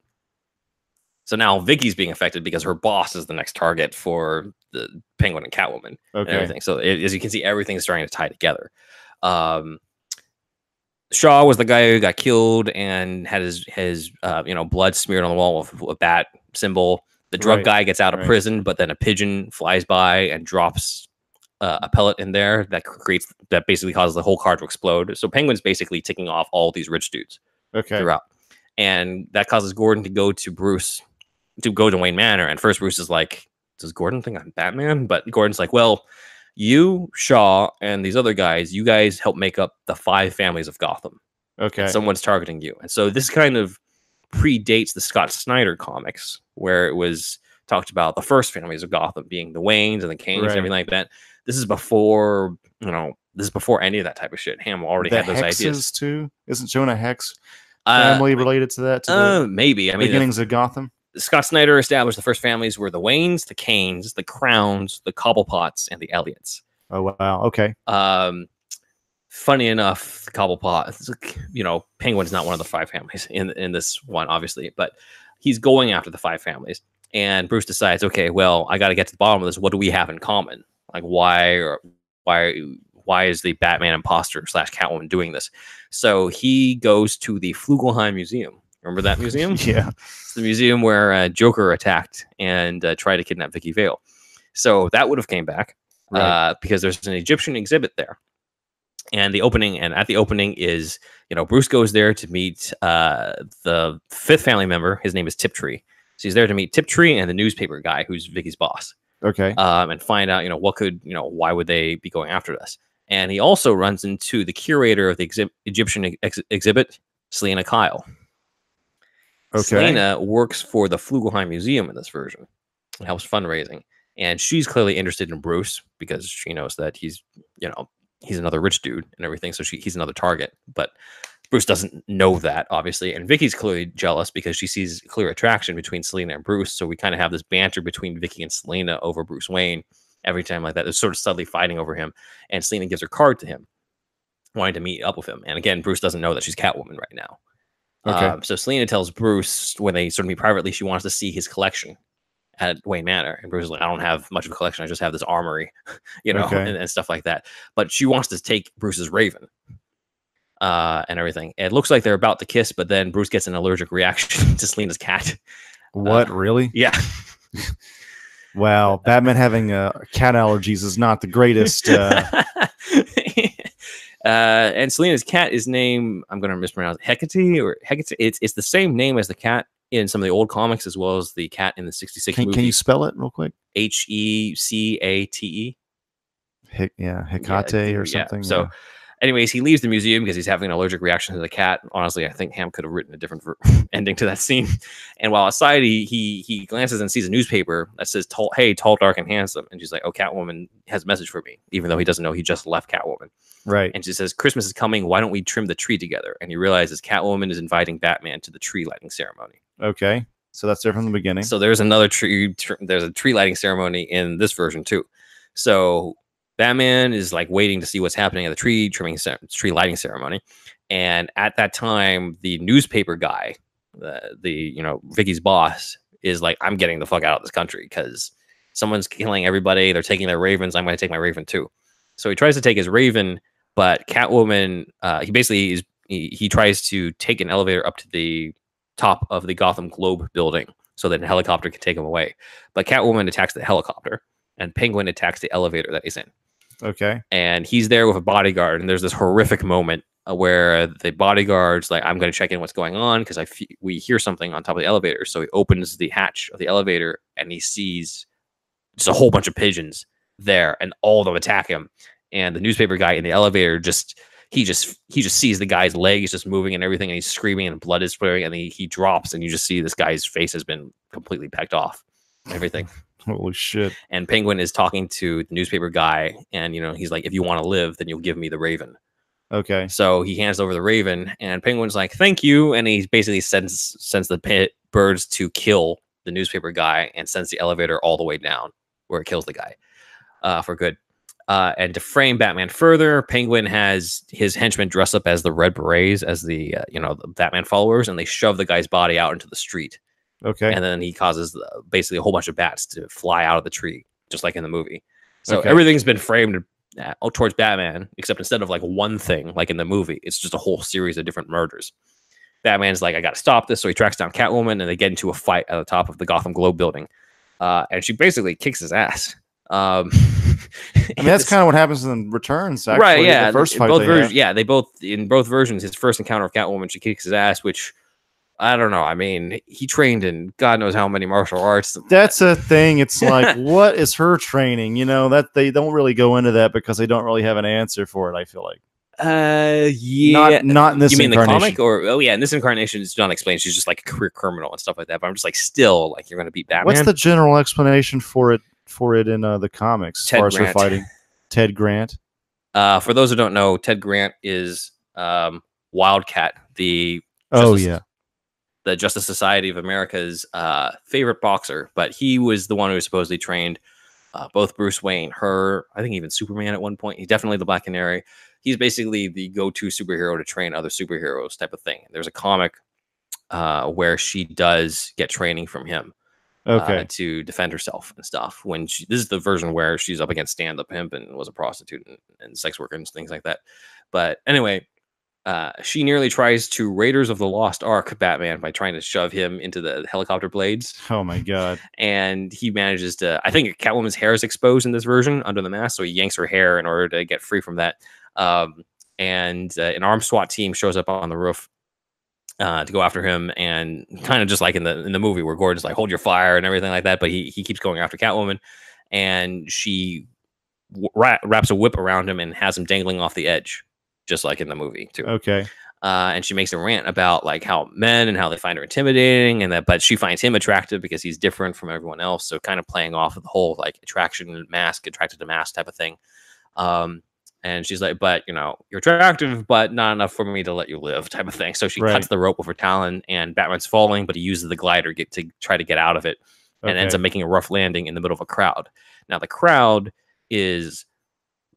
So now Vicki's being affected because her boss is the next target for the Penguin and Catwoman and Okay. everything. So it, as you can see, everything's starting to tie together. Um, Shaw was the guy who got killed and had his his uh, you know blood smeared on the wall with a bat symbol. The drug Right, guy gets out of right. prison, but then a pigeon flies by and drops uh, a pellet in there that creates that basically causes the whole car to explode. So Penguin's basically ticking off all these rich dudes Okay. throughout. And that causes Gordon to go to Bruce, to go to Wayne Manor. And first, Bruce is like, Does Gordon think I'm Batman? But Gordon's like, Well, you, Shaw, and these other guys, you guys help make up the five families of Gotham. Okay. Someone's targeting you. And so this kind of predates the Scott Snyder comics, where it was talked about the first families of Gotham being the Waynes and the Kanes Right. and everything like that. This is before, you know, this is before any of that type of shit. Hamm already the had those ideas. too. Isn't Jonah Hex Uh, family related to that? To uh, maybe. I mean, the- beginnings of Gotham. Scott Snyder established the first families were the Waynes, the Kanes, the Crownes, the Cobblepots, and the Elliots. Oh wow. Okay. Um, funny enough, the Cobblepot, you know, Penguin's not one of the five families in in this one, obviously, but he's going after the five families. And Bruce decides, okay, well, I got to get to the bottom of this. What do we have in common? Like, why or why why is the Batman imposter slash Catwoman doing this? So he goes to the Flugelheim Museum. Remember that museum? [laughs] Yeah. It's the museum where uh, Joker attacked and uh, tried to kidnap Vicki Vale. So that would have came back Right. uh, because there's an Egyptian exhibit there. And the opening, and at the opening is, you know, Bruce goes there to meet uh, the fifth family member. His name is Tiptree. So he's there to meet Tiptree and the newspaper guy, who's Vicki's boss, Okay. um, and find out, you know, what could, you know, why would they be going after us? And he also runs into the curator of the exhi- Egyptian ex- exhibit, Selina Kyle. Okay. Selina works for the Flugelheim Museum in this version and helps fundraising. And she's clearly interested in Bruce because she knows that he's, you know, he's another rich dude and everything. So she, he's another target. But Bruce doesn't know that, obviously. And Vicki's clearly jealous because she sees clear attraction between Selina and Bruce. So we kind of have this banter between Vicki and Selina over Bruce Wayne every time like that. They're sort of subtly fighting over him. And Selina gives her card to him, wanting to meet up with him. And again, Bruce doesn't know that she's Catwoman right now. Okay. Um, so Selina tells Bruce when they sort of meet privately, she wants to see his collection at Wayne Manor. And Bruce is like, I don't have much of a collection. I just have this armory, [laughs] you know, Okay. and, and stuff like that. But she wants to take Bruce's Raven uh, and everything. It looks like they're about to kiss, but then Bruce gets an allergic reaction [laughs] to Selina's cat. what really? [laughs] Yeah. Wow. Batman having uh, cat allergies is not the greatest. Uh, and Selina's cat is named I'm going to mispronounce it, Hecate or Hecate. It's it's the same name as the cat in some of the old comics as well as the cat in the '66 can, movie. can you spell it real quick? H E C A T E. Yeah, Hecate or yeah, something. so- yeah. Anyways, he leaves the museum because he's having an allergic reaction to the cat. Honestly, I think Hamm could have written a different [laughs] ending to that scene. And while outside, he, he he glances and sees a newspaper that says, tall, "Hey, tall, dark, and handsome." And she's like, "Oh, Catwoman has a message for me," even though he doesn't know he just left Catwoman. right. And she says, "Christmas is coming. Why don't we trim the tree together?" And he realizes Catwoman is inviting Batman to the tree lighting ceremony. Okay. So that's there from the beginning. So there's another tree. Tr- there's a tree lighting ceremony in this version too. So Batman is like waiting to see what's happening at the tree trimming tree lighting ceremony, and at that time, the newspaper guy, the the you know Vicki's boss, is like, "I'm getting the fuck out of this country because someone's killing everybody. They're taking their ravens. I'm going to take my raven too." So he tries to take his raven, but Catwoman, uh, he basically is he, he tries to take an elevator up to the top of the Gotham Globe building so that a helicopter can take him away. But Catwoman attacks the helicopter, and Penguin attacks the elevator that he's in. Okay. And he's there with a bodyguard, and there's this horrific moment uh, where the bodyguard's like, "I'm going to check in what's going on because I we hear something on top of the elevator." So he opens the hatch of the elevator, and he sees just a whole bunch of pigeons there, and all of them attack him. And the newspaper guy in the elevator just he just he just sees the guy's legs just moving and everything, and he's screaming, and blood is spraying, and he, he drops, and you just see this guy's face has been completely pecked off, everything. [laughs] Holy shit. and Penguin is talking to the newspaper guy, and you know he's like, "If you want to live, then you'll give me the Raven." Okay. So he hands over the Raven, and Penguin's like, "Thank you," and he basically sends sends the pit birds to kill the newspaper guy, and sends the elevator all the way down where it kills the guy uh, for good. Uh, and to frame Batman further, Penguin has his henchmen dress up as the Red Berets, as the uh, you know the Batman followers, and they shove the guy's body out into the street Okay. and then he causes uh, basically a whole bunch of bats to fly out of the tree, just like in the movie. So Okay. everything's been framed uh, towards Batman, except instead of like one thing, like in the movie, it's just a whole series of different murders. Batman's like, I got to stop this, so he tracks down Catwoman, and they get into a fight at the top of the Gotham Globe building, uh, and she basically kicks his ass. Um, [laughs] I mean, that's kind of what happens in the Returns. Actually, right. Yeah, The first fight. both versions. Yeah, they both in both versions. His first encounter with Catwoman, she kicks his ass, which I don't know. I mean, he trained in God knows how many martial arts. That's a thing. It's [laughs] like, what is her training? You know that they don't really go into that because they don't really have an answer for it. I feel like Uh, yeah. not not in this you mean the comic, or oh yeah, in this incarnation, it's not explained. She's just like a career criminal and stuff like that. But I'm just like, still, like you're gonna beat Batman. What's the general explanation for it for it in uh, the comics as Ted far as her Grant. fighting? Ted Grant. Uh, for those who don't know, Ted Grant is um, Wildcat, the Oh yeah. The Justice Society of America's uh, favorite boxer, but he was the one who supposedly trained uh, both Bruce Wayne, her, I think even Superman at one point. He's definitely the Black Canary. He's basically the go-to superhero to train other superheroes, type of thing. There's a comic uh, where she does get training from him uh, to defend herself and stuff. When she, this is the version where she's up against Stan the pimp and was a prostitute and, and sex worker and things like that. But anyway, uh, she nearly tries to Raiders of the Lost Ark Batman by trying to shove him into the helicopter blades, oh my god. [laughs] and he manages to. I think Catwoman's hair is exposed in this version under the mask, so he yanks her hair in order to get free from that. Um, and uh, an armed SWAT team shows up on the roof uh, to go after him, and kind of just like in the in the movie where Gordon's like hold your fire and everything like that, but he he keeps going after Catwoman, and she w- wraps a whip around him and has him dangling off the edge, just like in the movie too. Okay. Uh, and she makes a rant about like how men and how they find her intimidating, and that but she finds him attractive because he's different from everyone else. So kind of playing off of the whole like attraction mask, attracted to mask type of thing. Um, and she's like, but you know, you're attractive, but not enough for me to let you live, type of thing. So she Right. cuts the rope with her talon, and Batman's falling, but he uses the glider get to try to get out of it, and ends up making a rough landing in the middle of a crowd. Now the crowd is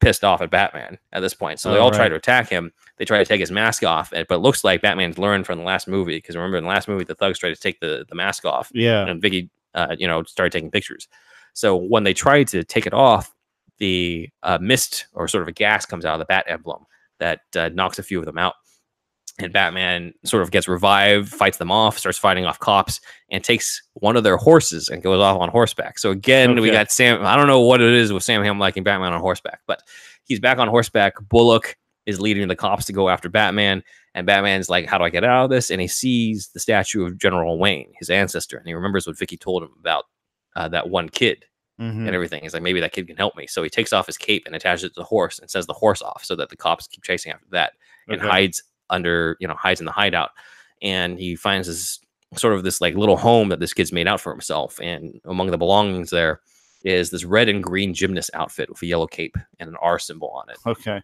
pissed off at Batman at this point, so they Oh, all try to attack him. They try to take his mask off, but it looks like Batman's learned from the last movie because remember in the last movie the thugs tried to take the the mask off, Yeah. and Vicki, uh, you know, started taking pictures. So when they tried to take it off, the uh, mist or sort of a gas comes out of the bat emblem that uh, knocks a few of them out. And Batman sort of gets revived, fights them off, starts fighting off cops, and takes one of their horses and goes off on horseback. So again, we got Sam. I don't know what it is with Sam Hamm liking Batman on horseback, but he's back on horseback. Bullock is leading the cops to go after Batman, and Batman's like, "How do I get out of this?" And he sees the statue of General Wayne, his ancestor, and he remembers what Vicki told him about uh, that one kid Mhm. and everything. He's like, maybe that kid can help me. So he takes off his cape and attaches it to the horse and sends the horse off so that the cops keep chasing after that and Okay. hides under, you know, hides in the hideout. And he finds this sort of this like little home that this kid's made out for himself. And among the belongings there is this red and green gymnast outfit with a yellow cape and an R symbol on it. Okay.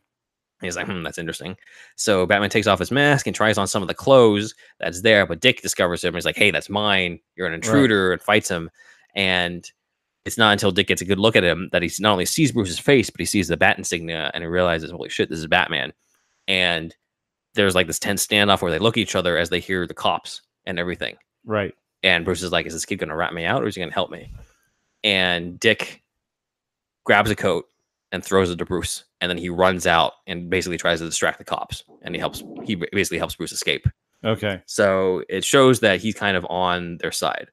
He's like, hmm, that's interesting. So Batman takes off his mask and tries on some of the clothes that's there, but Dick discovers him. And he's like, hey, that's mine. You're an intruder, and fights him. And it's not until Dick gets a good look at him that he not only sees Bruce's face, but he sees the bat insignia and he realizes, holy shit, this is Batman. And there's like this tense standoff where they look at each other as they hear the cops and everything. Right. And Bruce is like, is this kid going to rat me out or is he going to help me? And Dick grabs a coat and throws it to Bruce. And then he runs out and basically tries to distract the cops. And he helps, he basically helps Bruce escape. Okay. So it shows that he's kind of on their side.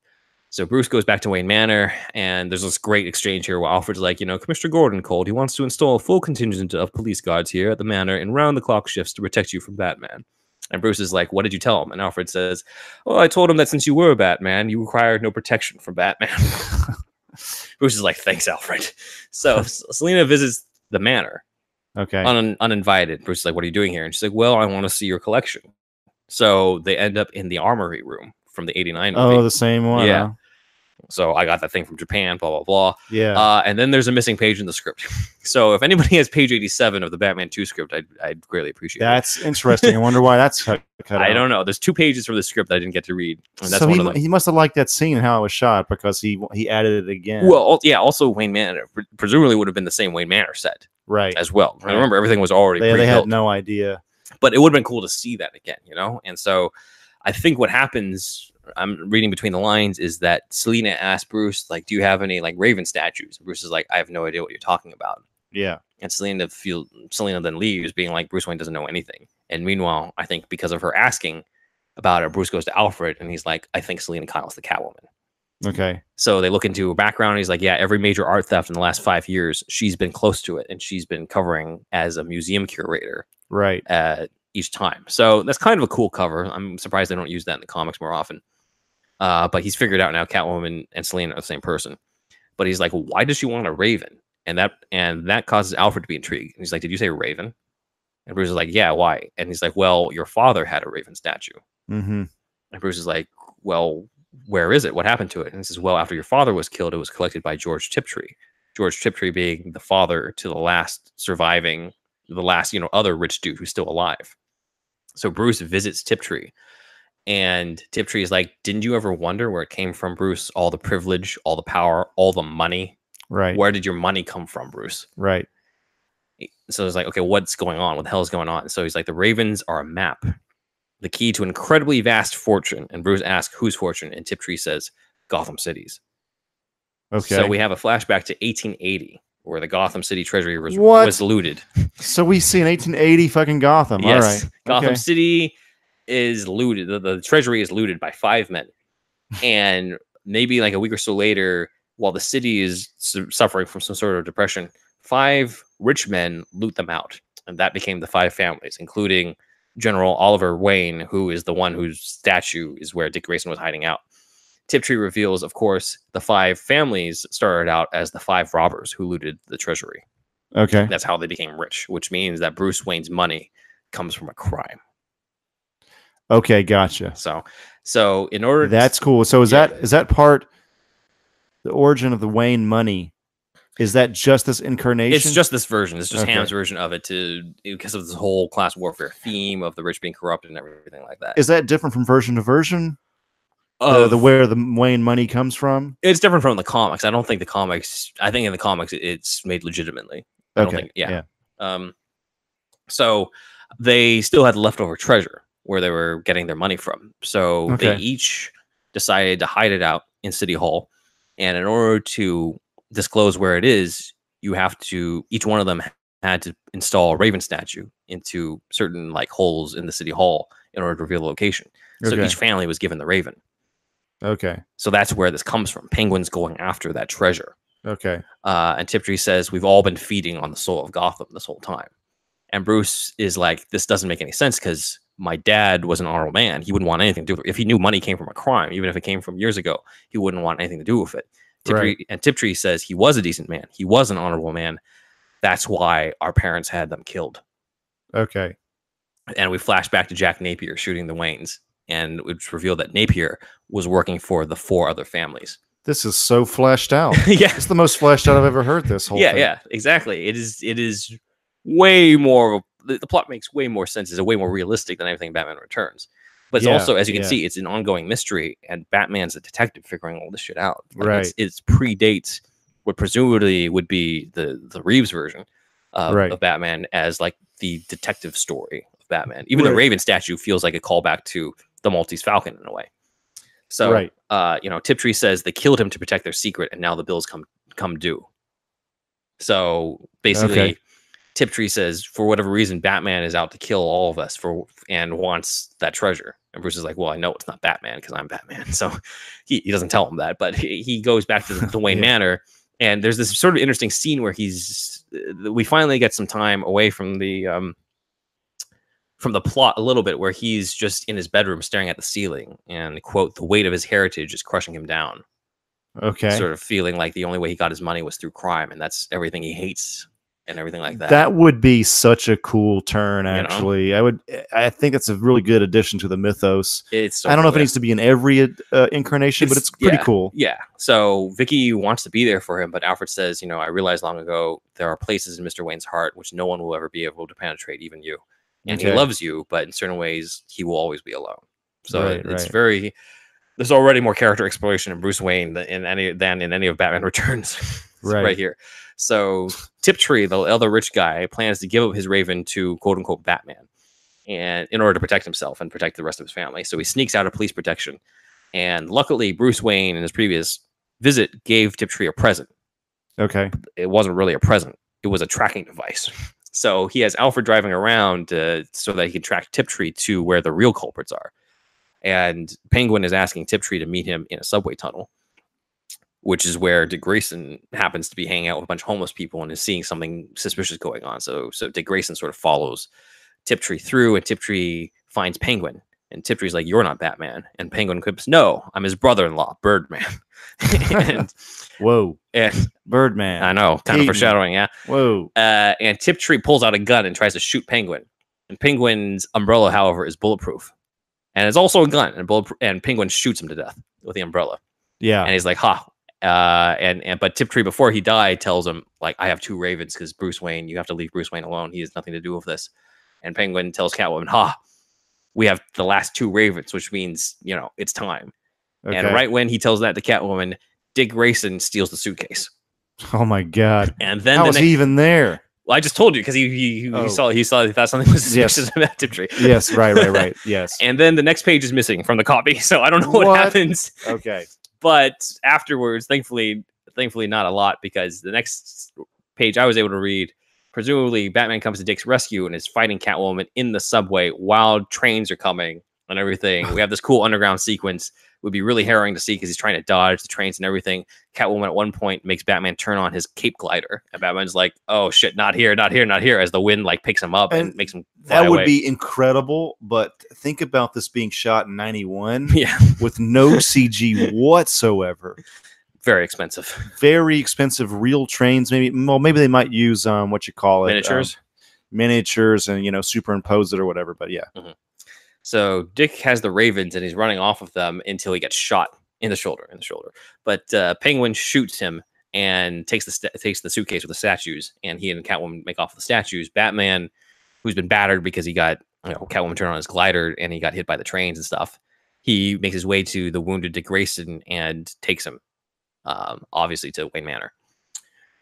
So Bruce goes back to Wayne Manor, and there's this great exchange here where Alfred's like, you know, Commissioner Gordon called. He wants to install a full contingent of police guards here at the manor in round the clock shifts to protect you from Batman. And Bruce is like, what did you tell him? And Alfred says, well, I told him that since you were a Batman, you required no protection from Batman. [laughs] [laughs] Bruce is like, thanks, Alfred. So [laughs] S- Selina visits the manor Okay. un- uninvited. Bruce is like, "What are you doing here?" And she's like, "Well, I want to see your collection." So they end up in the armory room from the '89 movie. oh, the same one. Yeah. huh? So I got that thing from Japan. Blah blah blah. Yeah. Uh, and then there's a missing page in the script. [laughs] so if anybody has page 87 of the Batman 2 script, I'd, I'd greatly appreciate it. that's interesting. I wonder why that's cut, cut [laughs] I out. don't know. There's two pages from the script that I didn't get to read. And that's so one he, he must have liked that scene and how it was shot because he he added it again. Well, yeah. Also, Wayne Manor pre- presumably would have been the same Wayne Manor set right. as well. I remember everything was already They, they had no idea. but it would have been cool to see that again, you know? And so I think what happens, I'm reading between the lines, is that Selina asked Bruce, like, do you have any like Raven statues? And Bruce is like, I have no idea what you're talking about. Yeah. And Selina feel Selina then leaves, being like, Bruce Wayne doesn't know anything. And meanwhile, I think because of her asking about it, Bruce goes to Alfred and he's like, I think Selina Kyle's the Catwoman. Okay. So they look into her background. And he's like, yeah, every major art theft in the last five years, she's been close to it, and she's been covering as a museum curator Right. uh, each time. So that's kind of a cool cover. I'm surprised they don't use that in the comics more often. Uh, but he's figured out now Catwoman and Selina are the same person. But he's like, why does she want a Raven? And that and that causes Alfred to be intrigued. And he's like, did you say Raven? And Bruce is like, yeah, why? And he's like, well, your father had a Raven statue. Mm-hmm. And Bruce is like, well, where is it? What happened to it? And he says, well, after your father was killed, it was collected by George Tiptree. George Tiptree being the father to the last surviving, the last, you know, other rich dude who's still alive. So Bruce visits Tiptree. And Tiptree is like, didn't you ever wonder where it came from, Bruce? All the privilege, all the power, all the money. Right. Where did your money come from, Bruce? Right. Eh, so it's like, okay, what's going on? What the hell is going on? So he's like, the Ravens are a map, the key to incredibly vast fortune. And Bruce asks, whose fortune? And Tiptree says, Gotham City's. Okay. So we have a flashback to 1880, where the Gotham City Treasury was, was looted. [laughs] So we see an 1880 fucking Gotham. yes, All right. Gotham Okay. City is looted. The, the treasury is looted by five men, [laughs] and maybe like a week or so later, while the city is su- suffering from some sort of depression, five rich men loot them out, and that became the five families, including General Oliver Wayne, who is the one whose statue is where Dick Grayson was hiding out. Tiptree reveals, of course, the five families started out as the five robbers who looted the treasury. Okay. That's how they became rich, which means that Bruce Wayne's money comes from a crime. Okay, gotcha. So, so in order, That's cool. So is Yeah. that is that part the origin of the Wayne money? Is that just this incarnation? it's just this version. It's just Okay. Hamm's version of it to because of this whole class warfare theme of the rich being corrupted and everything like that. is that different from version to version? The, Of- the where the Wayne money comes from? it's different from the comics. I don't think the comics. I think in the comics it's made legitimately. I don't Okay. think- yeah. Um, so they still had leftover treasure where they were getting their money from. So they each decided to hide it out in City Hall, and in order to disclose where it is, you have to. Each one of them had to install a Raven statue into certain like holes in the City Hall in order to reveal the location. So each family was given the Raven. Okay. So that's where this comes from. Penguins going after that treasure. Okay. Uh, and Tiptree says, We've all been feeding on the soul of Gotham this whole time. And Bruce is like, This doesn't make any sense because my dad was an honorable man. He wouldn't want anything to do with it. If he knew money came from a crime, even if it came from years ago, he wouldn't want anything to do with it. Tiptree, Right. And Tiptree says he was a decent man. He was an honorable man. That's why our parents had them killed. Okay. And we flash back to Jack Napier shooting the Waynes. And it's revealed that Napier was working for the four other families. This is so fleshed out. [laughs] yeah. it's the most fleshed out I've ever heard this whole yeah, thing. yeah, exactly. It is. It is way more. The, the plot makes way more sense. It's a way more realistic than everything Batman Returns. But it's Yeah, also, as you can yeah. see, it's an ongoing mystery, and Batman's a detective figuring all this shit out. Like, Right. It's, it's predates what presumably would be the the Reeves version of, Right. of Batman as like the detective story of Batman. Even the Raven statue feels like a callback to the Maltese Falcon in a way. So, Right. uh, you know, Tiptree says they killed him to protect their secret, and now the bills come come due. So basically, Okay. Tiptree says for whatever reason, Batman is out to kill all of us for and wants that treasure. And Bruce is like, "Well, I know it's not Batman because I'm Batman." [laughs] So he, he doesn't tell him that, but he, he goes back to the, the Wayne [laughs] Yeah. Manor, and there's this sort of interesting scene where he's uh, we finally get some time away from the um from the plot a little bit where he's just in his bedroom staring at the ceiling and quote the weight of his heritage is crushing him down Okay. sort of feeling like the only way he got his money was through crime and that's everything he hates and everything like that. That would be such a cool turn, know? actually. I would. I think that's a really good addition to the mythos. it's I don't know if it needs to be in every uh, incarnation, but It's- it's pretty yeah. cool. Yeah. So Vicki wants to be there for him, but Alfred says, you know, I realized long ago there are places in Mr. Wayne's heart which no one will ever be able to penetrate, even you. And he loves you, but in certain ways he will always be alone. So Right, it- it's right. very there's already more character exploration in Bruce Wayne than in any than in any of Batman [laughs] Returns. Right. right here. So Tiptree, the other rich guy, plans to give up his Raven to quote unquote Batman, and in order to protect himself and protect the rest of his family. So he sneaks out of police protection, and luckily Bruce Wayne, in his previous visit, gave Tiptree a present. Okay. It wasn't really a present; it was a tracking device. [laughs] So he has Alfred driving around uh, so that he can track Tiptree to where the real culprits are. And Penguin is asking Tiptree to meet him in a subway tunnel, which is where Dick Grayson happens to be hanging out with a bunch of homeless people and is seeing something suspicious going on. So, so Dick Grayson sort of follows Tiptree through, and Tiptree finds Penguin. And Tiptree's like, "You're not Batman." And Penguin quips, "No, I'm his brother-in-law, Birdman." [laughs] and, Whoa. and Birdman. I know, kind of foreshadowing, yeah. Whoa. Uh, and Tiptree pulls out a gun and tries to shoot Penguin. And Penguin's umbrella, however, is bulletproof, and it's also a gun. And bullet and Penguin shoots him to death with the umbrella. Yeah. And he's like, "Ha!" Uh, and and but Tiptree, before he died, tells him like, "I have two ravens because Bruce Wayne. You have to leave Bruce Wayne alone. He has nothing to do with this." And Penguin tells Catwoman, "Ha! We have the last two ravens, which means you know it's time." Okay. And right when he tells that to Catwoman, Dick Grayson steals the suitcase. Oh my God. And then How the was next- he even there? Well, I just told you because he he, he, Oh. saw he saw he thought something was Yes. suspicious about Tiptree. Yes. Right. Right. Right. [laughs] Yes. And then the next page is missing from the copy, [laughs] so I don't know what, What? happens. Okay. But afterwards, thankfully, thankfully not a lot because the next page I was able to read, presumably Batman comes to Dick's rescue and is fighting Catwoman in the subway while trains are coming and everything. we [laughs] have this cool underground sequence. Would be really harrowing to see because he's trying to dodge the trains and everything. Catwoman at one point makes Batman turn on his cape glider, and Batman's like, "Oh shit, not here, not here, not here!" As the wind like picks him up and, And makes him fly That would away. be incredible, but think about this being shot in 91 [laughs] yeah, with no CG whatsoever. very expensive Very expensive real trains. Maybe, well, maybe they might use um, what you call it um, miniatures. miniatures, and you know, superimpose it or whatever. But yeah, So Dick has the Ravens and he's running off of them until he gets shot in the shoulder. In the shoulder, but uh, Penguin shoots him and takes the sta- takes the suitcase with the statues, and he and Catwoman make off with the statues. Batman, who's been battered because he got you know Catwoman turned on his glider and he got hit by the trains and stuff. He makes his way to the wounded Dick Grayson and takes him, um, obviously to Wayne Manor.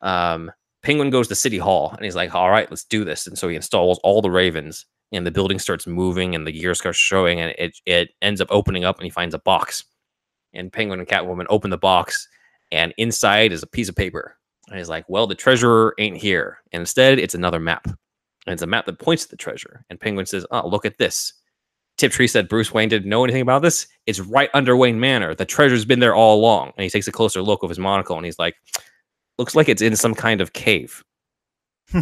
Um, Penguin goes to City Hall and he's like, "All right, let's do this." And so he installs all the Ravens and the building starts moving and the gear starts showing and it it ends up opening up and he finds a box. And penguin and catwoman open the box and inside is a piece of paper. And he's like well the treasurer ain't here. And instead it's another map. And it's a map that points to the treasure. And penguin says oh look at this. Tiptree said bruce wayne didn't know anything about this. It's right under wayne manor. The treasure's been there all along. And he takes a closer look of his monocle and he's like looks like it's in some kind of cave [laughs]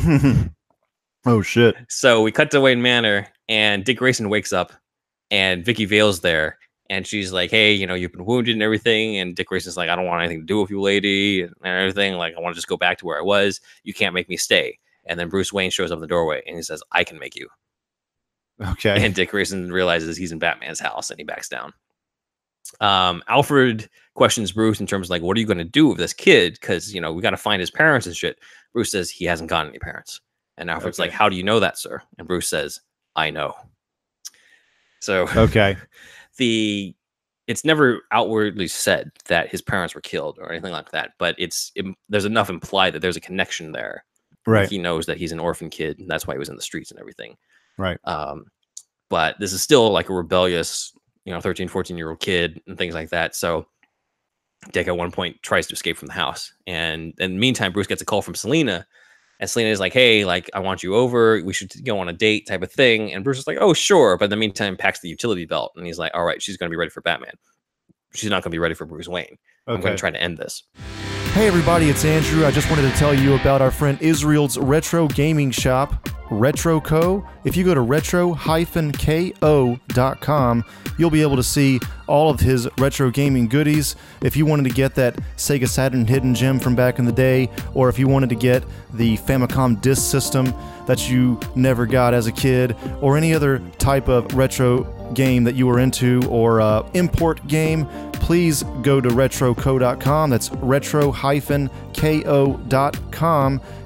oh shit. So we cut to Wayne Manor, and Dick Grayson wakes up, and Vicki Vale's there, and she's like, "Hey, you know, you've been wounded and everything." And Dick Grayson's like, "I don't want anything to do with you, lady, and everything. Like, I want to just go back to where I was. You can't make me stay." And then Bruce Wayne shows up in the doorway, and he says, "I can make you." Okay. And Dick Grayson realizes he's in Batman's house, and he backs down. Um, Alfred questions Bruce in terms of like, "What are you going to do with this kid?" Because you know we got to find his parents and shit. Bruce says he hasn't got any parents. And Alfred's like, How do you know that, sir? And Bruce says, I know. So Okay. [laughs] the it's never outwardly said that his parents were killed or anything like that, but it's im there's enough implied that there's a connection there. Right. He knows that he's an orphan kid, and that's why he was in the streets and everything. Right. Um, but this is still like a rebellious, you know, 13, 14 year old kid and things like that. So Dick at one point tries to escape from the house. And in the meantime, Bruce gets a call from Selina. And Selina is like, hey, like, I want you over. We should go on a date type of thing. And Bruce is like, oh, sure. But in the meantime, packs the utility belt. And he's like, all right, she's going to be ready for Batman. She's not going to be ready for Bruce Wayne. I'm going to try to end this. Hey everybody, it's Andrew. I just wanted to tell you about our friend Israel's retro gaming shop, RetroCo. If you go to retro-ko.com, you'll be able to see all of his retro gaming goodies. If you wanted to get that Sega Saturn hidden gem from back in the day, or if you wanted to get the Famicom disk system that you never got as a kid, or any other type of retro game that you were into, or uh, import game, please go to retroco.com. That's retro-ko.com.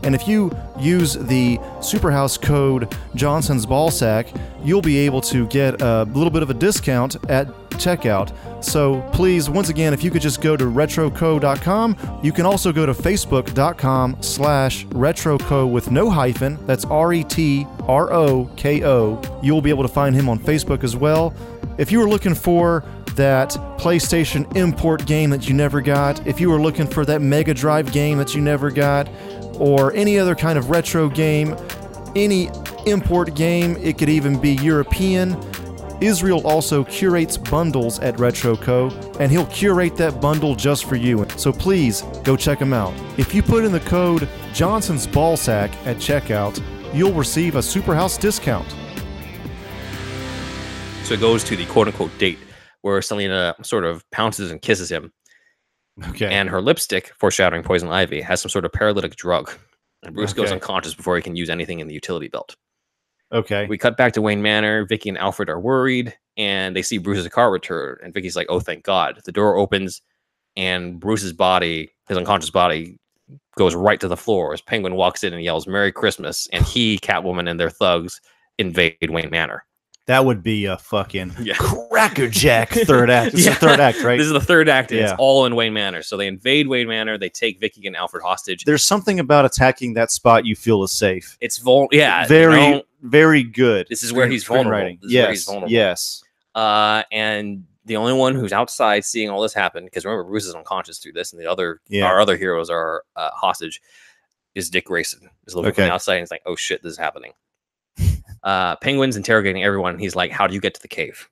And if you use the Superhouse code Johnson's Ballsack, you'll be able to get a little bit of a discount at checkout. So please, once again, if you could just go to retroco.com, you can also go to facebook.com slash retroco with no hyphen. That's R-E-T-R-O-K-O. You'll be able to find him on Facebook as well. If you were looking for that PlayStation import game that you never got, if you were looking for that Mega Drive game that you never got, or any other kind of retro game, any import game, it could even be European. Israel also curates bundles at RetroCo, and he'll curate that bundle just for you. So please go check him out. If you put in the code Johnson's Ballsack at checkout, you'll receive a Superhouse discount. So it goes to the quote unquote date where Selina sort of pounces and kisses him. Okay. and her lipstick, foreshadowing poison ivy, has some sort of paralytic drug. And Bruce goes unconscious before he can use anything in the utility belt. Okay. We cut back to Wayne Manor. Vicki and Alfred are worried, and they see Bruce's car return. And Vicki's like, "Oh, thank God!" The door opens, and Bruce's body, his unconscious body, goes right to the floor as Penguin walks in and yells, "Merry Christmas!" And he, Catwoman, and their thugs invade Wayne Manor. That would be a fucking [laughs] Yeah. crackerjack third act. This is Yeah. the third act, right? This is the third act. And Yeah. It's all in Wayne Manor. So they invade Wayne Manor. They take Vicki and Alfred hostage. There's something about attacking that spot you feel is safe. It's vul. Yeah, you very, very good. This is where he's vulnerable. This is yes, where he's vulnerable. yes. Uh, and the only one who's outside seeing all this happen, because remember Bruce is unconscious through this, and the other Yeah. our other heroes are uh, hostage, is Dick Grayson. Is looking Okay. outside and he's like, "Oh shit, this is happening." [laughs] uh, Penguin's interrogating everyone. And he's like, "How do you get to the cave?"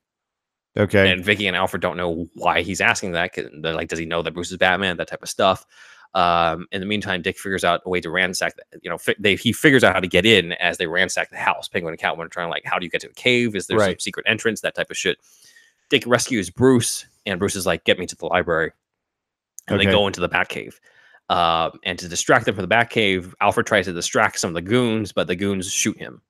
Okay. and Vicki and Alfred don't know why he's asking that. they're like, does he know that Bruce is Batman? That type of stuff. Um, in the meantime, Dick figures out a way to ransack. The, you know, fi- they he figures out how to get in as they ransack the house. Penguin and Catwoman are trying like, how do you get to the cave? Is there some secret entrance? That type of shit. Dick rescues Bruce, and Bruce is like, get me to the library, and Okay. they go into the Batcave. Um, and to distract them from the Batcave, Alfred tries to distract some of the goons, but the goons shoot him.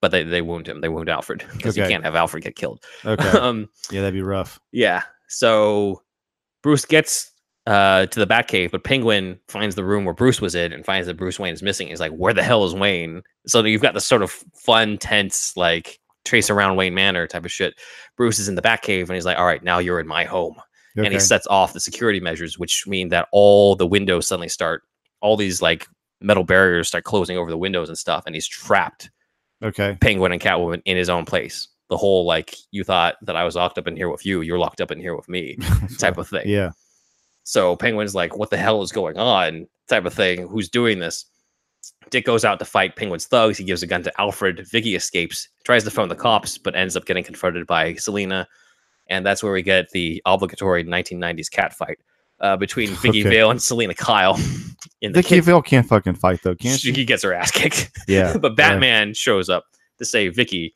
But they, they wound him. They wound Alfred because you can't have Alfred get killed. Okay. [laughs] um, yeah, that'd be rough. yeah. So Bruce gets uh, to the Batcave, but Penguin finds the room where Bruce was in and finds that Bruce Wayne is missing. He's like, "Where the hell is Wayne?" So you've got this sort of fun, tense, like trace around Wayne Manor type of shit. Bruce is in the Batcave, and he's like, "All right, now you're in my home." Okay. And he sets off the security measures, which mean that all the windows suddenly start, all these like metal barriers start closing over the windows and stuff, and he's trapped okay. Penguin and Catwoman in his own place. The whole like you thought that I was locked up in here with you, you're locked up in here with me [laughs] type of thing. Yeah. So Penguin's like, what the hell is going on? Type of thing. Who's doing this? Dick goes out to fight Penguin's thugs. He gives a gun to Alfred. Vicki escapes, tries to phone the cops, but ends up getting confronted by Selina. And that's where we get the obligatory 1990s cat fight uh, between [laughs] Vicki Okay. Vale and Selina Kyle. [laughs] In the Vicki kid- Vale can't fucking fight though, can't [laughs] she she? gets her ass kicked. Yeah. but Batman shows up to save Vicki,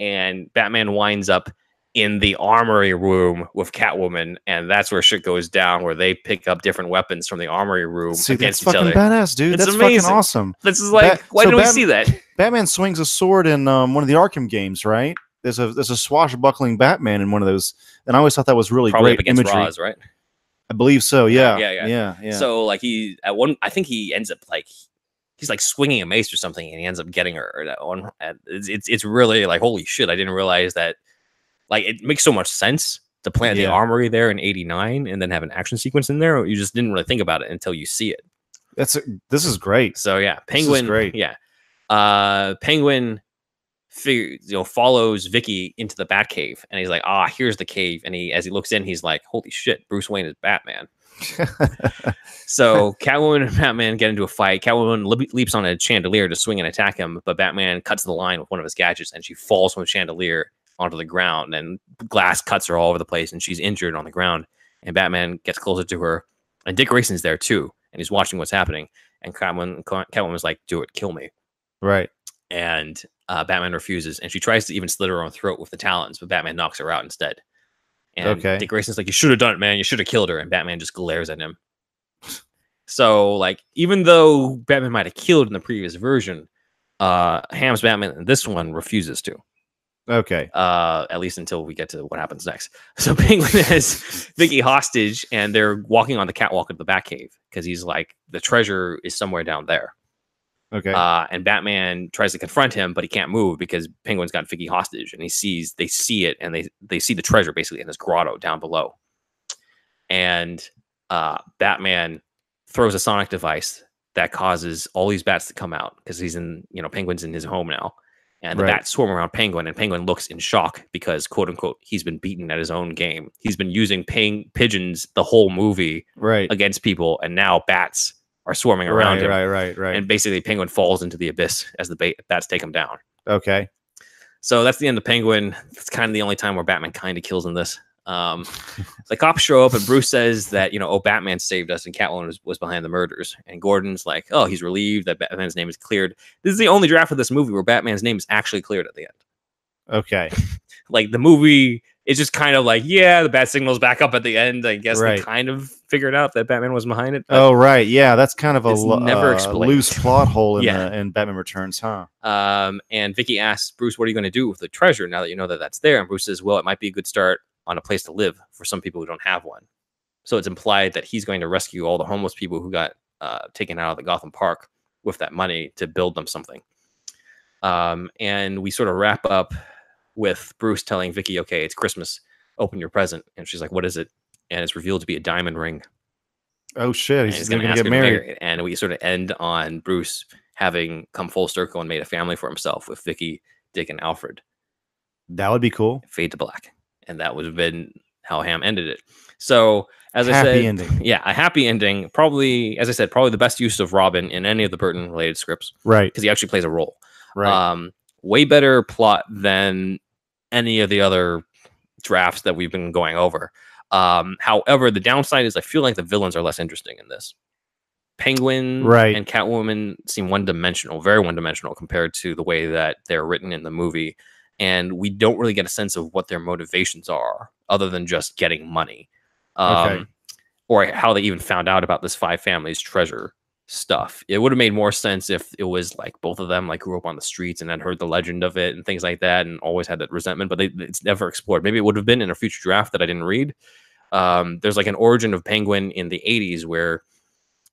and Batman winds up in the armory room with Catwoman, and that's where shit goes down. Where they pick up different weapons from the armory room See, that's against each fucking other. badass, dude. It's that's amazing. fucking awesome. This is like, Bat- why so do we see that? Batman swings a sword in um, one of the Arkham games, right? There's a there's a swashbuckling Batman in one of those, and I always thought that was really Probably great against imagery. Roz, right? I believe so. Yeah. Yeah, yeah. Yeah. Yeah. So like he at one, I think he ends up like he's like swinging a mace or something, and he ends up getting her. That one, it's, it's it's really like holy shit! I didn't realize that. Like it makes so much sense to plant the armory there in '89 and then have an action sequence in there. You just didn't really think about it until you see it. that's a, this is great. So yeah, Penguin. great. Yeah, uh, Penguin. Figure, you know, follows Vicki into the Batcave, and he's like, "Ah, here's the cave." And he, as he looks in, he's like, "Holy shit, Bruce Wayne is Batman." [laughs] So Catwoman and Batman get into a fight. Catwoman le- leaps on a chandelier to swing and attack him, but Batman cuts the line with one of his gadgets, and she falls from the chandelier onto the ground, and glass cuts her all over the place, and she's injured on the ground. And Batman gets closer to her, and Dick Grayson's there too, and he's watching what's happening. And Catwoman, Catwoman's like, "Do it, kill me." right. And uh, Batman refuses, and she tries to even slit her own throat with the talons, but Batman knocks her out instead. And Okay. Dick Grayson's like, "You should have done it, man. You should have killed her." And Batman just glares at him. [laughs] So, like, even though Batman might have killed in the previous version, uh, Hamm's Batman in this one refuses to. Okay. Uh, at least until we get to what happens next. [laughs] So Penguin has Vicki hostage, and they're walking on the catwalk of the Batcave because he's like, the treasure is somewhere down there. Okay. Uh, and Batman tries to confront him, but he can't move because Penguin's got Vicki hostage, and he sees they see it, and they they see the treasure basically in this grotto down below. And uh, Batman throws a sonic device that causes all these bats to come out because he's in you know Penguin's in his home now, and the Right. bats swarm around Penguin, and Penguin looks in shock because quote unquote he's been beaten at his own game. He's been using ping- pigeons the whole movie right. against people, and now bats are swarming around Right. him Right. Right. Right. and basically penguin falls into the abyss as the ba- bats take him down okay. so that's the end of penguin it's kind of the only time where batman kind of kills in this um, [laughs] the cops show up and bruce says that you know oh batman saved us and catwoman was, was behind the murders and gordon's like oh he's relieved that batman's name is cleared this is the only draft of this movie where batman's name is actually cleared at the end Okay. [laughs] like the movie is just kind of like yeah the bat signal's back up at the end i guess Right. they kind of figured out that batman was behind it Oh, right. Yeah, that's kind of a lo- never uh, explained. loose plot hole in, [laughs] Yeah. the, in Batman Returns, huh? Um, and Vicki asks Bruce, "What are you going to do with the treasure now that you know that that's there?" And Bruce says, "Well, it might be a good start on a place to live for some people who don't have one." So it's implied that he's going to rescue all the homeless people who got uh, taken out of the Gotham Park with that money to build them something. Um, and we sort of wrap up with Bruce telling Vicki, "Okay, it's Christmas. Open your present." And she's like, "What is it?" And it's revealed to be a diamond ring. Oh shit, he's, he's going to get married. married. And we sort of end on Bruce having come full circle and made a family for himself with Vicki, Dick, and Alfred. That would be cool. Fade to black, and that would have been how Hamm ended it. So, as I Happy said, ending. yeah, a happy ending. Probably, as I said, probably the best use of Robin in any of the Burton related scripts Right. because he actually plays a role. Right. Um, way better plot than any of the other drafts that we've been going over. Um, however, the downside is I feel like the villains are less interesting in this. Penguin Right. and Catwoman seem one dimensional, very one dimensional compared to the way that they're written in the movie. And we don't really get a sense of what their motivations are other than just getting money. Um, Okay. Or how they even found out about this five families treasure stuff. It would have made more sense if it was like both of them like grew up on the streets and then heard the legend of it and things like that and always had that resentment, but they, it's never explored. Maybe it would have been in a future draft that I didn't read. Um, there's like an origin of Penguin in the 80s where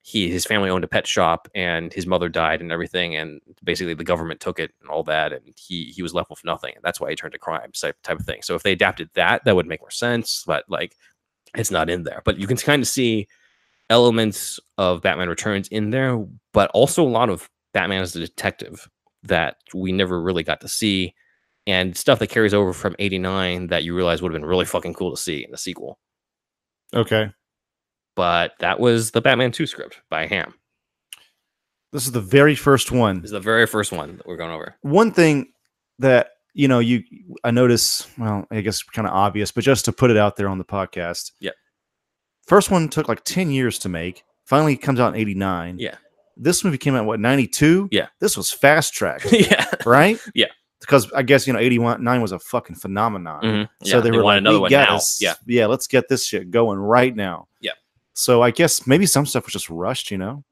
he his family owned a pet shop and his mother died and everything and basically the government took it and all that and he he was left with nothing and that's why he turned to crime type, type of thing. So if they adapted that that would make more sense but like it's not in there. But you can kind of see elements of batman returns in there but also a lot of batman as a detective that we never really got to see and stuff that carries over from 89 that you realize would have been really fucking cool to see in the sequel. Okay. But that was the batman 2 script by hamm This is the very first one. This is the very first one that we're going over. one thing that you know you i notice well i guess kind of obvious but just to put it out there on the podcast Yeah. first one took like 10 years to make finally comes out in 89 Yeah. this movie came out what 92 Yeah. this was fast track [laughs] yeah. right Yeah. because i guess you know 81 9 was a fucking phenomenon Mhm. so Yeah, they, were want like another "We one now. Yeah. yeah let's get this shit going right now Yeah. So i guess maybe some stuff was just rushed you know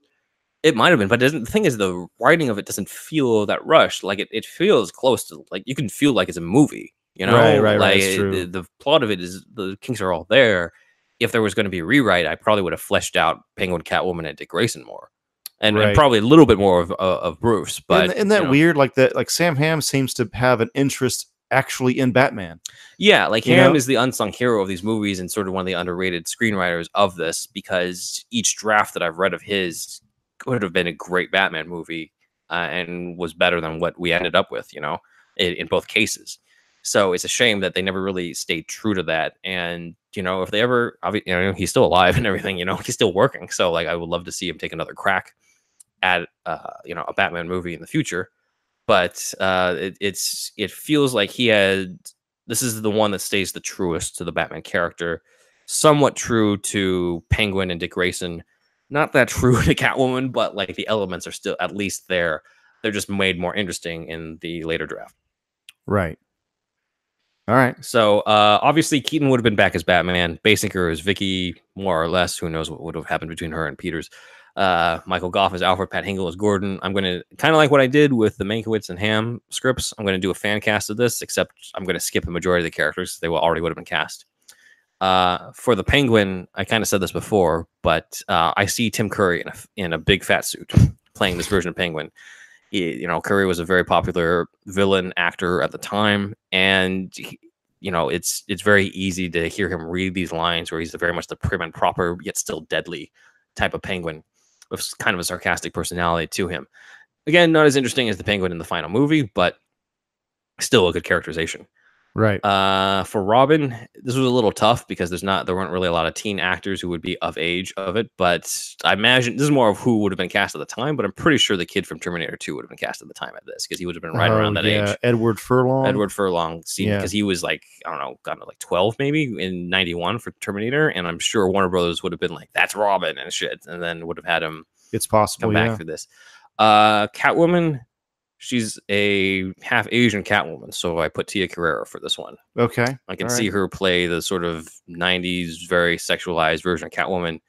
It might have been, but doesn't, the thing is, the writing of it doesn't feel that rushed. Like it, it feels close to like you can feel like it's a movie. You know, Right, right, right, Like it's it-. The, the plot of it is the kinks are all there. If there was going to be a rewrite, I probably would have fleshed out Penguin, Catwoman, and Dick Grayson more, and, and probably a little bit more of of, of Bruce. But isn't, isn't that you know, weird like that like sam hamm seems to have an interest actually in batman Yeah, like You know? is the unsung hero of these movies and sort of one of the underrated screenwriters of this because each draft that I've read of his could have been a great Batman movie uh, and was better than what we ended up with, you know, in, in both cases. So it's a shame that they never really stayed true to that. And you know, if they ever, you know, he's still alive [laughs] and everything, you know, he's still working. So like, I would love to see him take another crack at, uh, you know, a Batman movie in the future. But uh, it, it's it feels like he had this is the one that stays the truest to the Batman character, somewhat true to Penguin and Dick Grayson, not that [laughs] true to Catwoman, but like the elements are still at least there. They're just made more interesting in the later draft. right all right So uh, obviously Keaton would have been back as Batman. Basinger is Vicki, more or less. Who knows what would have happened between her and Peters. Uh, Michael Gough as Alfred, Pat Hingle as Gordon. I'm gonna kind of like what I did with the Mankiewicz and Hamm scripts. I'm gonna do a fan cast of this, except I'm gonna skip a majority of the characters. They will already would have been cast. Uh, for the Penguin, I kind of said this before, but uh, I see Tim Curry in a in a big fat suit [laughs] playing this version of Penguin. He- you know, Curry was a very popular villain actor at the time, and he- you know, it's it's very easy to hear him read these lines where he's very much the prim and proper yet still deadly type of penguin with kind of a sarcastic personality to him. Again, not as interesting as the penguin in the final movie, but still a good characterization. Right Uh, for Robin, this was a little tough because there's not there weren't really a lot of teen actors who would be of age of it. But I imagine this is more of who would have been cast at the time. But I'm pretty sure the kid from Terminator 2 would have been cast at the time at this because he would have been right around Oh, that yeah, age. edward furlong Edward Furlong scene Yeah. because he was like I don't know, got to like twelve maybe in '91 for Terminator, and I'm sure Warner Brothers would have been like, "That's Robin" and shit, and then would have had him it's possible come yeah. back for this. Uh, Catwoman, she's a half Asian Catwoman, so I put Tia Carrere for this one. okay I can All see right. her play the sort of '90s, very sexualized version of Catwoman.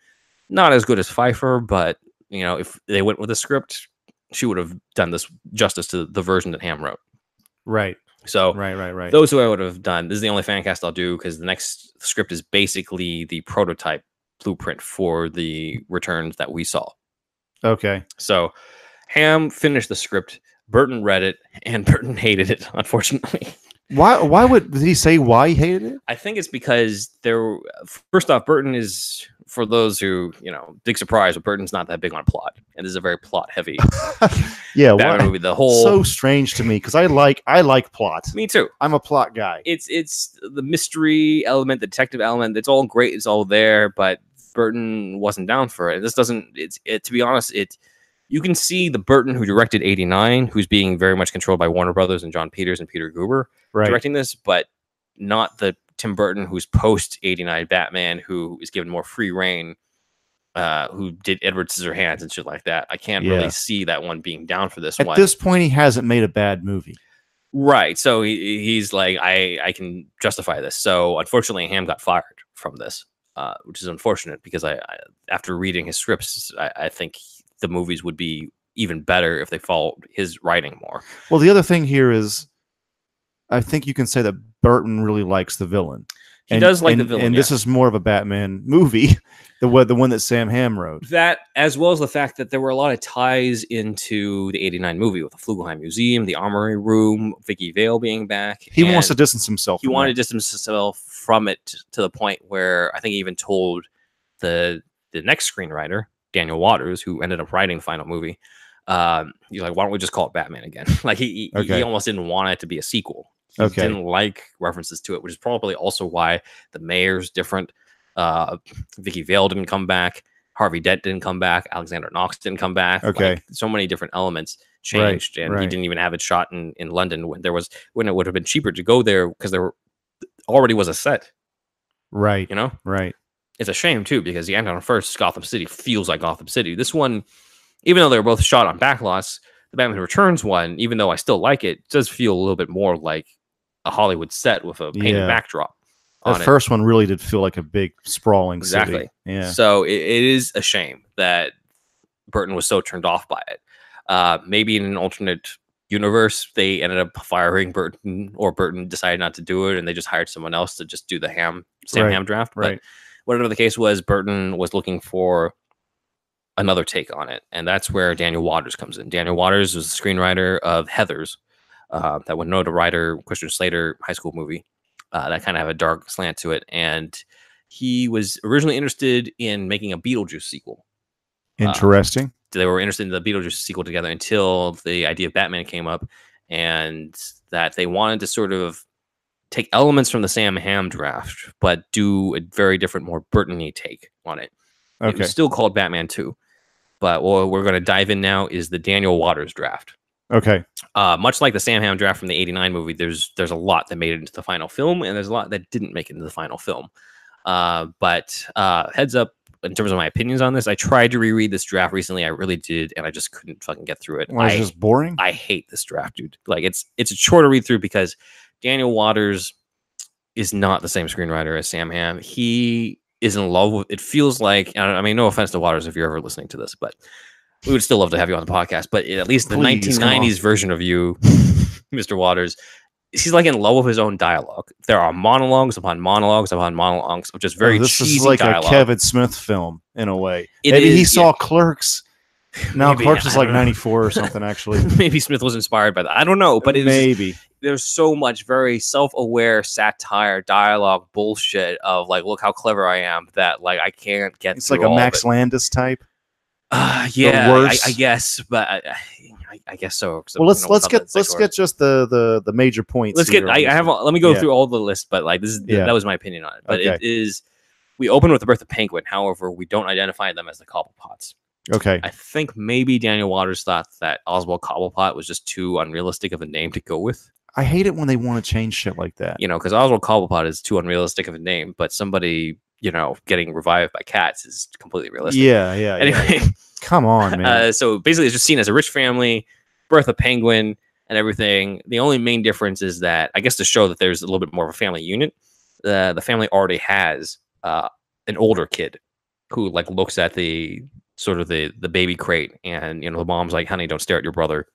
Not as good as Pfeiffer, but you know, if they went with the script, she would have done this justice to the version that Hamm wrote. right So right right right those who I would have done. This is the only fan cast I'll do because the next script is basically the prototype blueprint for the returns that we saw. okay So Hamm finished the script. Burton read it, and [laughs] Burton hated it. Unfortunately, why why would did he say why he hated it I think it's because there. First off, Burton is for those who you know big surprise, but Burton's not that big on plot, and this is a very plot heavy [laughs] yeah Batman why? movie. The whole so strange to me because i like i like plot me too. i'm a plot guy it's it's the mystery element, the detective element. It's all great. It's all there, but Burton wasn't down for it. This doesn't. It's it. To be honest, it. You can see the Burton who directed '89, who's being very much controlled by Warner Brothers and Jon Peters and Peter Guber right directing this, but not the Tim Burton, who's post '89 Batman, who is given more free reign, uh, who did Edward Scissorhands and shit like that. I can't Yeah. really see that one being down for this At one. this point, he hasn't made a bad movie. Right. So he, he's like, I, I can justify this. So unfortunately, Hamm got fired from this, uh, which is unfortunate because I, I after reading his scripts, I, I think the movies would be even better if they followed his writing more. Well, the other thing here is, I think you can say that Burton really likes the villain. He does like the villain, and this is more of a Batman movie, [laughs] the one- the one that Sam Hamm wrote. That, as well as the fact that there were a lot of ties into the '89 movie with the Flugelheim Museum, the Armory Room, Vicki Vale being back. He wants to distance himself. he wanted to distance himself from it to the point where I think he even told the the next screenwriter Daniel Waters, who ended up writing the final movie, um, he's like, "Why don't we just call it Batman again?" [laughs] like he he, Okay. he almost didn't want it to be a sequel. He Okay. didn't like references to it, which is probably also why the mayor's different. Uh, Vicki Vale didn't come back. Harvey Dent didn't come back. Alexander Knox didn't come back. Okay. Like, so many different elements Right, changed, and he didn't even have it shot in, in London when there was when it would have been cheaper to go there because there were, already was a set. right, You know, right. It's a shame too because the end Anton Furst Gotham City feels like Gotham City. This one, even though they were both shot on backlots, the Batman Returns one, even though I still like it, does feel a little bit more like a Hollywood set with a painted Yeah. backdrop. The first one really did feel like a big sprawling Exactly. city. Yeah. So it, it is a shame that Burton was so turned off by it. Uh, maybe in an alternate universe, they ended up firing Burton, or Burton decided not to do it, and they just hired someone else to just do the Hamm Sam Right, Hamm draft. right. Whatever the case was, Burton was looking for another take on it, and that's where Daniel Waters comes in. Daniel Waters was the screenwriter of Heathers, uh, that Winona Ryder, Christian Slater high school movie. Uh, that kind of have a dark slant to it, and he was originally interested in making a Beetlejuice sequel. Interesting. They were interested in the Beetlejuice sequel together until the idea of Batman came up, and that they wanted to sort of take elements from the Sam Hamm draft, but do a very different, more Burton-y take on it. It okay. was still called Batman 2. But what we're going to dive in now is the Daniel Waters draft. Okay. Uh, much like the Sam Hamm draft from the '89 movie, there's there's a lot that made it into the final film, and there's a lot that didn't make it into the final film. Uh, but uh, heads up, in terms of my opinions on this, I tried to reread this draft recently. I really did, and I just couldn't fucking get through it. Was I, it just boring? I hate this draft, dude. Like it's it's a chore to read through because Daniel Waters is not the same screenwriter as Sam Hamm. He is in love with. It feels like I, mean, no offense to Waters if you're ever listening to this, but we would still love to have you on the podcast. But at least the Please, 1990s version of you, [laughs] Mr. Waters, he's like in love with his own dialogue. There are monologues upon monologues upon monologues of just very Oh, this cheesy is like dialogue. a Kevin Smith film in a way. It Maybe he saw yeah. Clerks. [laughs] Now Maybe, Clerks is like know. '94 or [laughs] something. Actually, Maybe Smith was inspired by that. I don't know, but it is maybe. There's so much very self-aware satire dialogue bullshit of like look how clever i am that like i can't get It's like a Max it. Landis type. uh, yeah I. I guess but i, I, I guess so Well, let's let's get let's get just the the the major points. let's get I, I have a- let me go Yeah. through all the list but like this is Yeah. that was my opinion on it but it Okay. is we open with the birth of penguin however we don't identify them as the cobblepots Okay. i think maybe daniel waters thought that oswald cobblepot was just too unrealistic of a name to go with I hate it when they want to change shit like that. you know, because Oswald Cobblepot is too unrealistic of a name, but somebody, you know, getting revived by cats is completely realistic. Yeah, yeah. yeah. Anyway, [laughs] Come on, [laughs] man. uh, so basically, it's just seen as a rich family, birth of penguin, and everything. The only main difference is that, I guess, to show that there's a little bit more of a family unit, uh, the family already has uh, an older kid who like looks at the sort of the the baby crate, and you know, the mom's like, "Honey, don't stare at your brother."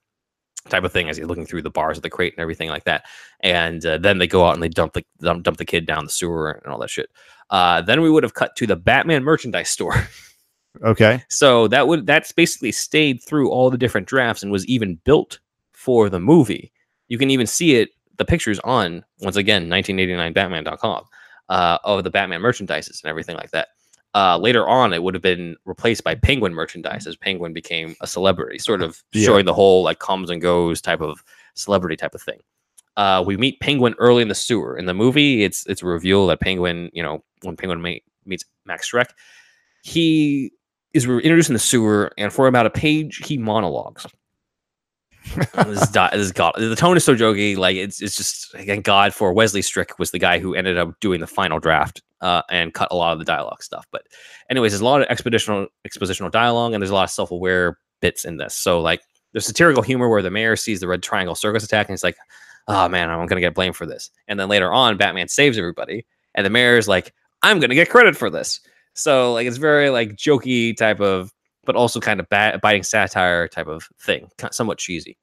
Type of thing as he's looking through the bars of the crate and everything like that. And uh, then they go out and they dump the dump, dump the kid down the sewer and all that shit. Uh, then we would have cut to the Batman merchandise store. [laughs] okay. so that would that's basically stayed through all the different drafts and was even built for the movie. You can even see it the pictures on once again 1989batman.com uh, of the Batman merchandises and everything like that. Uh, later on, it would have been replaced by Penguin merchandise as Penguin became a celebrity, sort of Yeah. showing the whole like comes and goes type of celebrity type of thing. Uh, we meet Penguin early in the sewer. In the movie, it's it's a reveal that Penguin, you know, when Penguin ma- meets Max Shreck, he is re- introduced in the sewer, and for about a page, he monologues. [laughs] this is, this is God. The tone is so jokey. Like it's it's just again God for Wesley Strick was the guy who ended up doing the final draft uh, and cut a lot of the dialogue stuff. But anyways, there's a lot of expositional expositional dialogue and there's a lot of self aware bits in this. So like there's satirical humor where the mayor sees the Red Triangle Circus attack and he's like, "Oh man, I'm gonna get blamed for this." And then later on, Batman saves everybody, and the mayor's like, "I'm gonna get credit for this." So like it's very like jokey type of, but also kind of ba- biting satire type of thing, somewhat cheesy.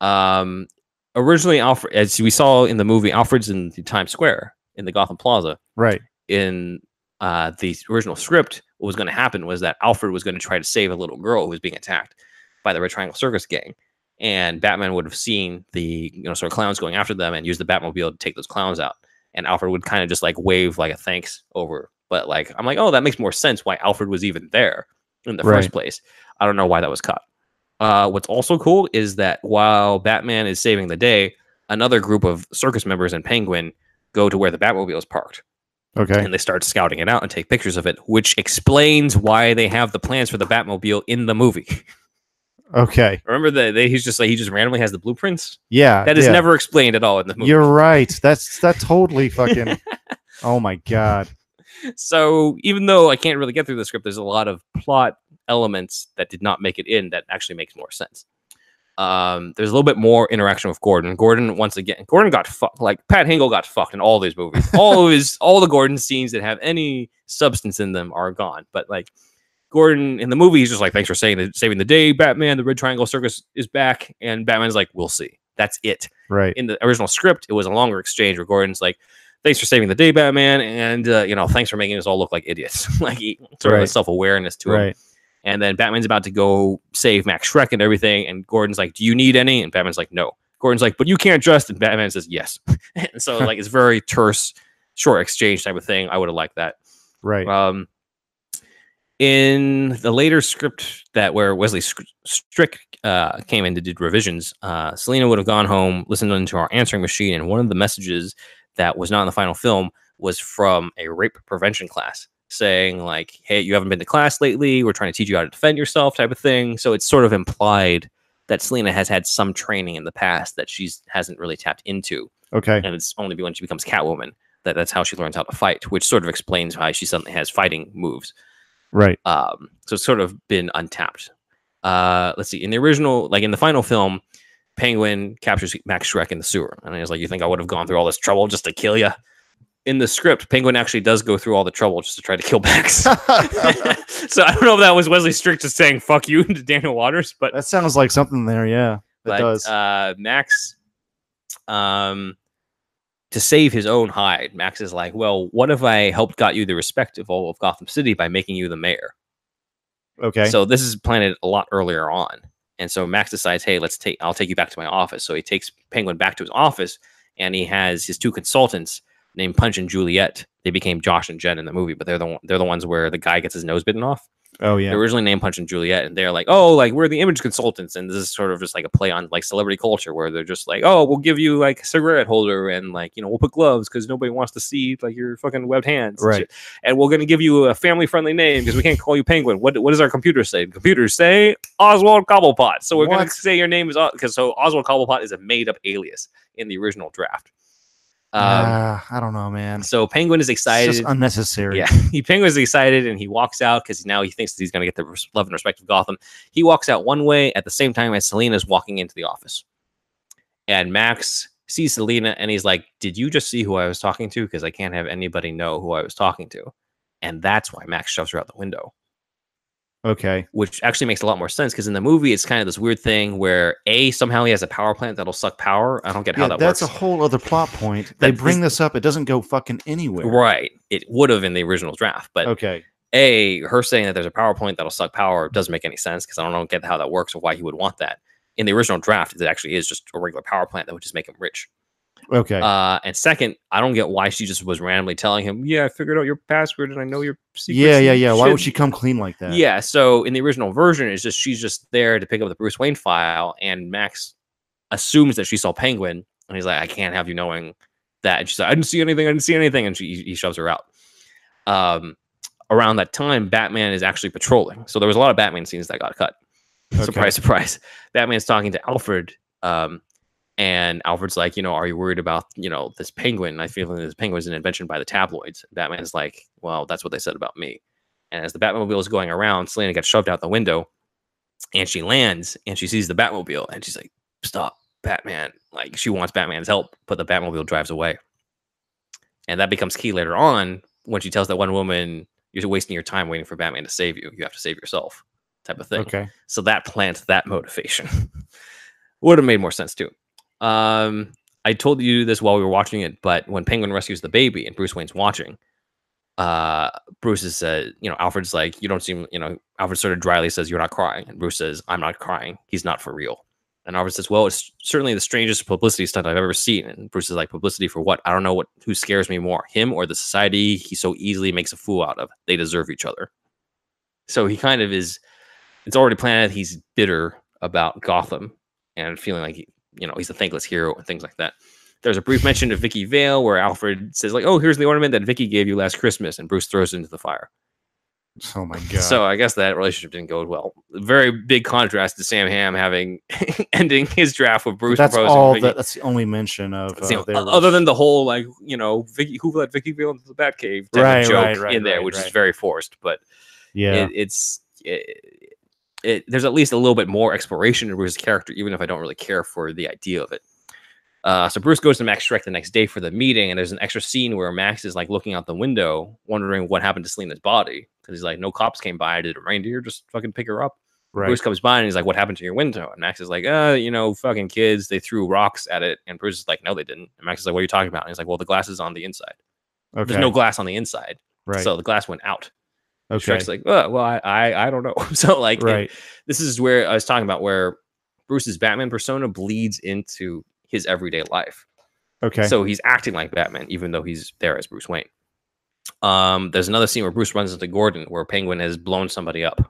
Um, originally, Alfred, as we saw in the movie, Alfred's in Times Square in the Gotham Plaza. Right. In uh, the original script, what was going to happen was that Alfred was going to try to save a little girl who was being attacked by the Red Triangle Circus gang, and Batman would have seen the you know sort of clowns going after them and use the Batmobile to take those clowns out. And Alfred would kind of just like wave like a thanks over, but like I'm like, oh, that makes more sense why Alfred was even there in the Right. first place. I don't know why that was cut. Uh, what's also cool is that while Batman is saving the day, another group of circus members and Penguin go to where the Batmobile is parked Okay. and they start scouting it out and take pictures of it, which explains why they have the plans for the Batmobile in the movie. Okay. Remember that he's just like he just randomly has the blueprints. Yeah. That is yeah. never explained at all in the movie. You're right. [laughs] That's that totally fucking. [laughs] oh my god. so even though I can't really get through the script, there's a lot of plot elements that did not make it in that actually makes more sense. Um, there's a little bit more interaction with Gordon. Gordon once again, Gordon got fucked. Like Pat Hingle got fucked in all these movies. All of his, all the Gordon scenes that have any substance in them are gone. But like Gordon in the movie, he's just like, "Thanks for saving the, saving the day, Batman. The Red Triangle Circus is back," and Batman's like, "We'll see." That's it Right. in the original script, it was a longer exchange where Gordon's like, "Thanks for saving the day, Batman, and uh, you know, thanks for making us all look like idiots." [laughs] like he, sort of Right. a self awareness to him. And then Batman's about to go save Max Shreck and everything, and Gordon's like, "Do you need any?" And Batman's like, "No." Gordon's like, "But you can't trust." And Batman says, "Yes." [laughs] and so [laughs] like it's very terse, short exchange type of thing. I would have liked that. Right. Um, in the later script that where Wesley Strick uh, came in to do revisions, uh, Selina would have gone home, listened into our answering machine, and one of the messages that was not in the final film was from a rape prevention class saying like, "Hey, you haven't been to class lately. We're trying to teach you how to defend yourself," type of thing. So it's sort of implied that Selina has had some training in the past that she's hasn't really tapped into okay. and it's only when she becomes Catwoman that that's how she learns how to fight, which sort of explains why she suddenly has fighting moves. Right. Um, so it's sort of been untapped. Uh, let's see. In the original, like in the final film, Penguin captures Max Shreck in the sewer, and he's like, "You think I would have gone through all this trouble just to kill you?" In the script, Penguin actually does go through all the trouble just to try to kill Max. [laughs] [laughs] so I don't know if that was Wesley Strick just saying "fuck you" [laughs] to Daniel Waters, but that sounds like something there. Yeah. It but does. uh Max um to save his own hide, Max is like, Well, what if I helped got you the respect of all of Gotham City by making you the mayor? okay. So this is planted a lot earlier on. And so Max decides, hey, let's take I'll take you back to my office. So he takes Penguin back to his office and he has his two consultants named Punch and Juliet. They became Josh and Jen in the movie, but they're the one, they're the ones where the guy gets his nose bitten off. oh yeah. They're originally named Punch and Juliet, and they're like, oh, like we're the image consultants, and this is sort of just like a play on like celebrity culture, where they're just like, oh, we'll give you like a cigarette holder, and like you know we'll put gloves because nobody wants to see like your fucking webbed hands, and Right. shit. And we're gonna give you a family friendly name because we can't call you Penguin. What what does our computer say? Computers say Oswald Cobblepot, so we're gonna say your name is because so Oswald Cobblepot is a made up alias in the original draft. Um, Ah, I don't know, man. so Penguin is It's excited. just unnecessary. Yeah, [laughs] he Penguin's excited and he walks out because now he thinks that he's going to get the res- love and respect of Gotham. He walks out one way at the same time as Selina is walking into the office, and Max sees Selina and he's like, "Did you just see who I was talking to? Because I can't have anybody know who I was talking to." And that's why Max shoves her out the window, Okay. which actually makes a lot more sense because in the movie it's kind of this weird thing where a somehow he has a power plant that'll suck power. I don't get how that that's works. That's a whole other plot point. They bring this up. It doesn't go fucking anywhere. right. It would have in the original draft, but Okay. a her saying that there's a power point that'll suck power doesn't make any sense because I don't know get how that works or why he would want that. In the original draft, it actually is just a regular power plant that would just make him rich. Okay. Uh, and second, I don't get why she just was randomly telling him, "Yeah, I figured out your password and I know your secrets." yeah, yeah, yeah. Why would she come clean like that? Yeah. So in the original version, it's just she's just there to pick up the Bruce Wayne file, and Max assumes that she saw Penguin, and he's like, "I can't have you knowing that." And she's like, "I didn't see anything. I didn't see anything," and she he shoves her out. Um, around that time, Batman is actually patrolling, so there was a lot of Batman scenes that got cut. Okay. Surprise, surprise. Batman's talking to Alfred Um, and Alfred's like, you know, are you worried about, you know, this penguin? I feel like this penguin is an invention by the tabloids. Batman's like, well, that's what they said about me. And as the Batmobile is going around, Selina gets shoved out the window and she lands and she sees the Batmobile and she's like, stop, Batman. Like she wants Batman's help, but the Batmobile drives away. And that becomes key later on when she tells that one woman, you're wasting your time waiting for Batman to save you. You have to save yourself, type of thing. Okay. So that plants that motivation. [laughs] Would have made more sense too. Um, I told you this while we were watching it, but when Penguin rescues the baby and Bruce Wayne's watching, uh, Bruce is, uh, you know, Alfred's like, you don't seem, you know, Alfred sort of dryly says, you're not crying. And Bruce says, I'm not crying. He's not for real. And Alfred says, well, it's certainly the strangest publicity stunt I've ever seen. And Bruce is like, publicity for what? I don't know what, who scares me more, him or the society he so easily makes a fool out of. They deserve each other. So he kind of is, it's already planned. He's bitter about Gotham and feeling like, he, you know, he's a thankless hero and things like that. There's a brief mention of Vicki Vale where Alfred says like, "Oh, here's the ornament that Vicki gave you last Christmas," and Bruce throws it into the fire. Oh my [laughs] god. So I guess that relationship didn't go well. Very big contrast to Sam Hamm having [laughs] ending his draft with Bruce that's proposing. all. That, that's the only mention of uh, only- their other than the whole like you know Vicki who let Vicki Vale into the Batcave type Right, joke right, right, in there, which is very forced. But yeah. it, it's it, it, there's at least a little bit more exploration in Bruce's character, even if I don't really care for the idea of it. Uh, so Bruce goes to Max Shreck the next day for the meeting, and there's an extra scene where Max is like looking out the window, wondering what happened to Selina's body, because he's like, "No cops came by. Did a reindeer just fucking pick her up?" right. Bruce comes by and he's like, "What happened to your window?" And Max is like, "Uh, you know, fucking kids. They threw rocks at it." And Bruce is like, "No, they didn't." And Max is like, "What are you talking about?" And he's like, "Well, the glass is on the inside. okay. There's no glass on the inside, right. so the glass went out." Okay. Shreck's like, "Uh, well, I, I, I don't know." [laughs] so like, right. this is where I was talking about where Bruce's Batman persona bleeds into his everyday life. Okay. So he's acting like Batman, even though he's there as Bruce Wayne. Um, there's another scene where Bruce runs into Gordon, where Penguin has blown somebody up.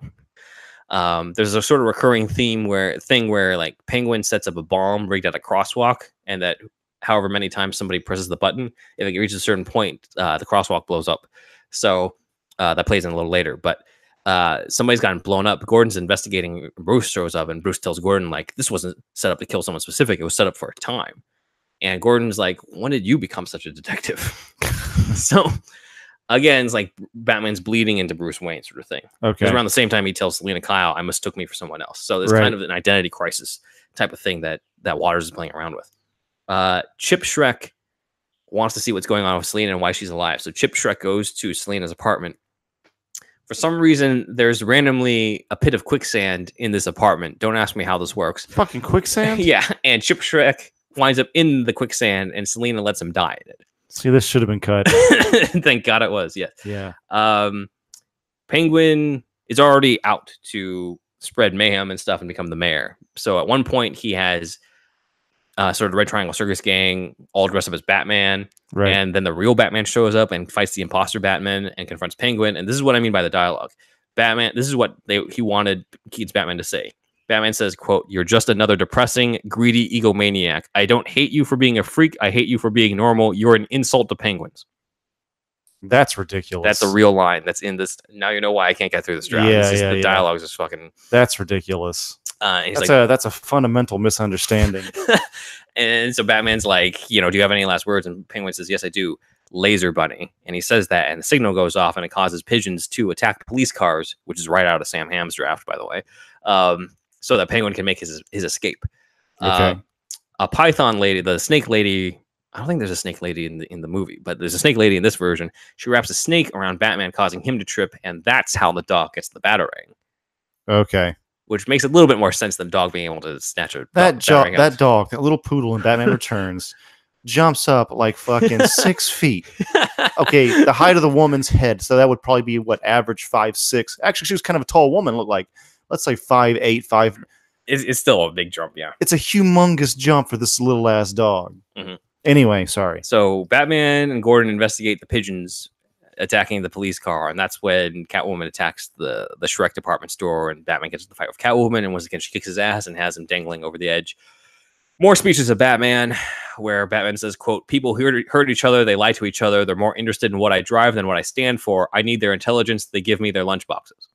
Um, there's a sort of recurring theme where thing where like Penguin sets up a bomb rigged at a crosswalk, and that however many times somebody presses the button, if it reaches a certain point, uh, the crosswalk blows up. So uh, that plays in a little later, but uh, somebody's gotten blown up. Gordon's investigating. Bruce shows up, and Bruce tells Gordon like, "This wasn't set up to kill someone specific. It was set up for a time." And Gordon's like, "When did you become such a detective?" [laughs] so again, it's like Batman's bleeding into Bruce Wayne sort of thing. okay. Because around the same time, he tells Selina Kyle, "I mistook me for someone else." So there's Right. kind of an identity crisis type of thing that that Waters is playing around with. Uh, Chip Shreck wants to see what's going on with Selina and why she's alive. So Chip Shreck goes to Selina's apartment. For some reason, there's randomly a pit of quicksand in this apartment. Don't ask me how this works. Fucking quicksand. [laughs] yeah, and Chip Shreck winds up in the quicksand, and Selina lets him die in See, this should have been cut. [laughs] Thank God it was. Yeah. yeah. um, Penguin is already out to spread mayhem and stuff and become the mayor. So at one point, he has uh, sort of Red Triangle Circus Gang all dressed up as Batman, Right. and then the real Batman shows up and fights the imposter Batman and confronts Penguin. And this is what I mean by the dialogue. Batman. This is what they he wanted Keats Batman to say. Batman says, "quote You're just another depressing, greedy egomaniac. I don't hate you for being a freak. I hate you for being normal. You're an insult to penguins." That's ridiculous. That's a real line that's in this. Now you know why I can't get through this draft. Yeah, just yeah, the yeah. dialogue is just fucking. That's ridiculous. Uh, he's That's like, a that's a fundamental misunderstanding. [laughs] and so Batman's like, you know, do you have any last words? And Penguin says, yes, I do. Laser bunny, and he says that, and the signal goes off, and it causes pigeons to attack police cars, which is right out of Sam Hamm's draft, by the way, um, so that Penguin can make his his escape. Okay. Uh, a python lady, the snake lady. I don't think there's a snake lady in the in the movie, but there's a snake lady in this version. She wraps a snake around Batman, causing him to trip, and that's how the dog gets the batarang. okay. which makes a little bit more sense than dog being able to snatch a That dog, jo- that dog, that little poodle in Batman [laughs] Returns, jumps up like fucking six [laughs] feet. Okay, the height of the woman's head, so that would probably be what average five six. Actually, she was kind of a tall woman. Looked like let's say five eight five. it's, it's still a big jump, yeah. It's a humongous jump for this little ass dog. Mhm. Anyway, sorry. So Batman and Gordon investigate the pigeons attacking the police car, and that's when Catwoman attacks the the Shreck department store, and Batman gets in the fight with Catwoman, and once again she kicks his ass and has him dangling over the edge. More speeches of Batman, where Batman says, "quote People hurt, hurt each other. They lie to each other. They're more interested in what I drive than what I stand for. I need their intelligence. They give me their lunch boxes."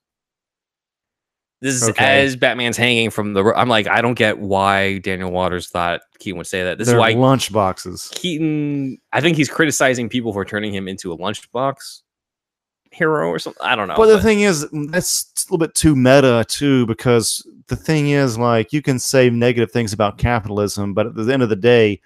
This is Okay. as Batman's hanging from the. I'm like, I don't get why Daniel Waters thought Keaton would say that. This They're is why lunch boxes. Keaton. I think he's criticizing people for turning him into a lunchbox hero or something. I don't know. But the thing is, mm, that's a little bit too meta too, because the thing is, like, you can say negative things about capitalism, but at the end of the day,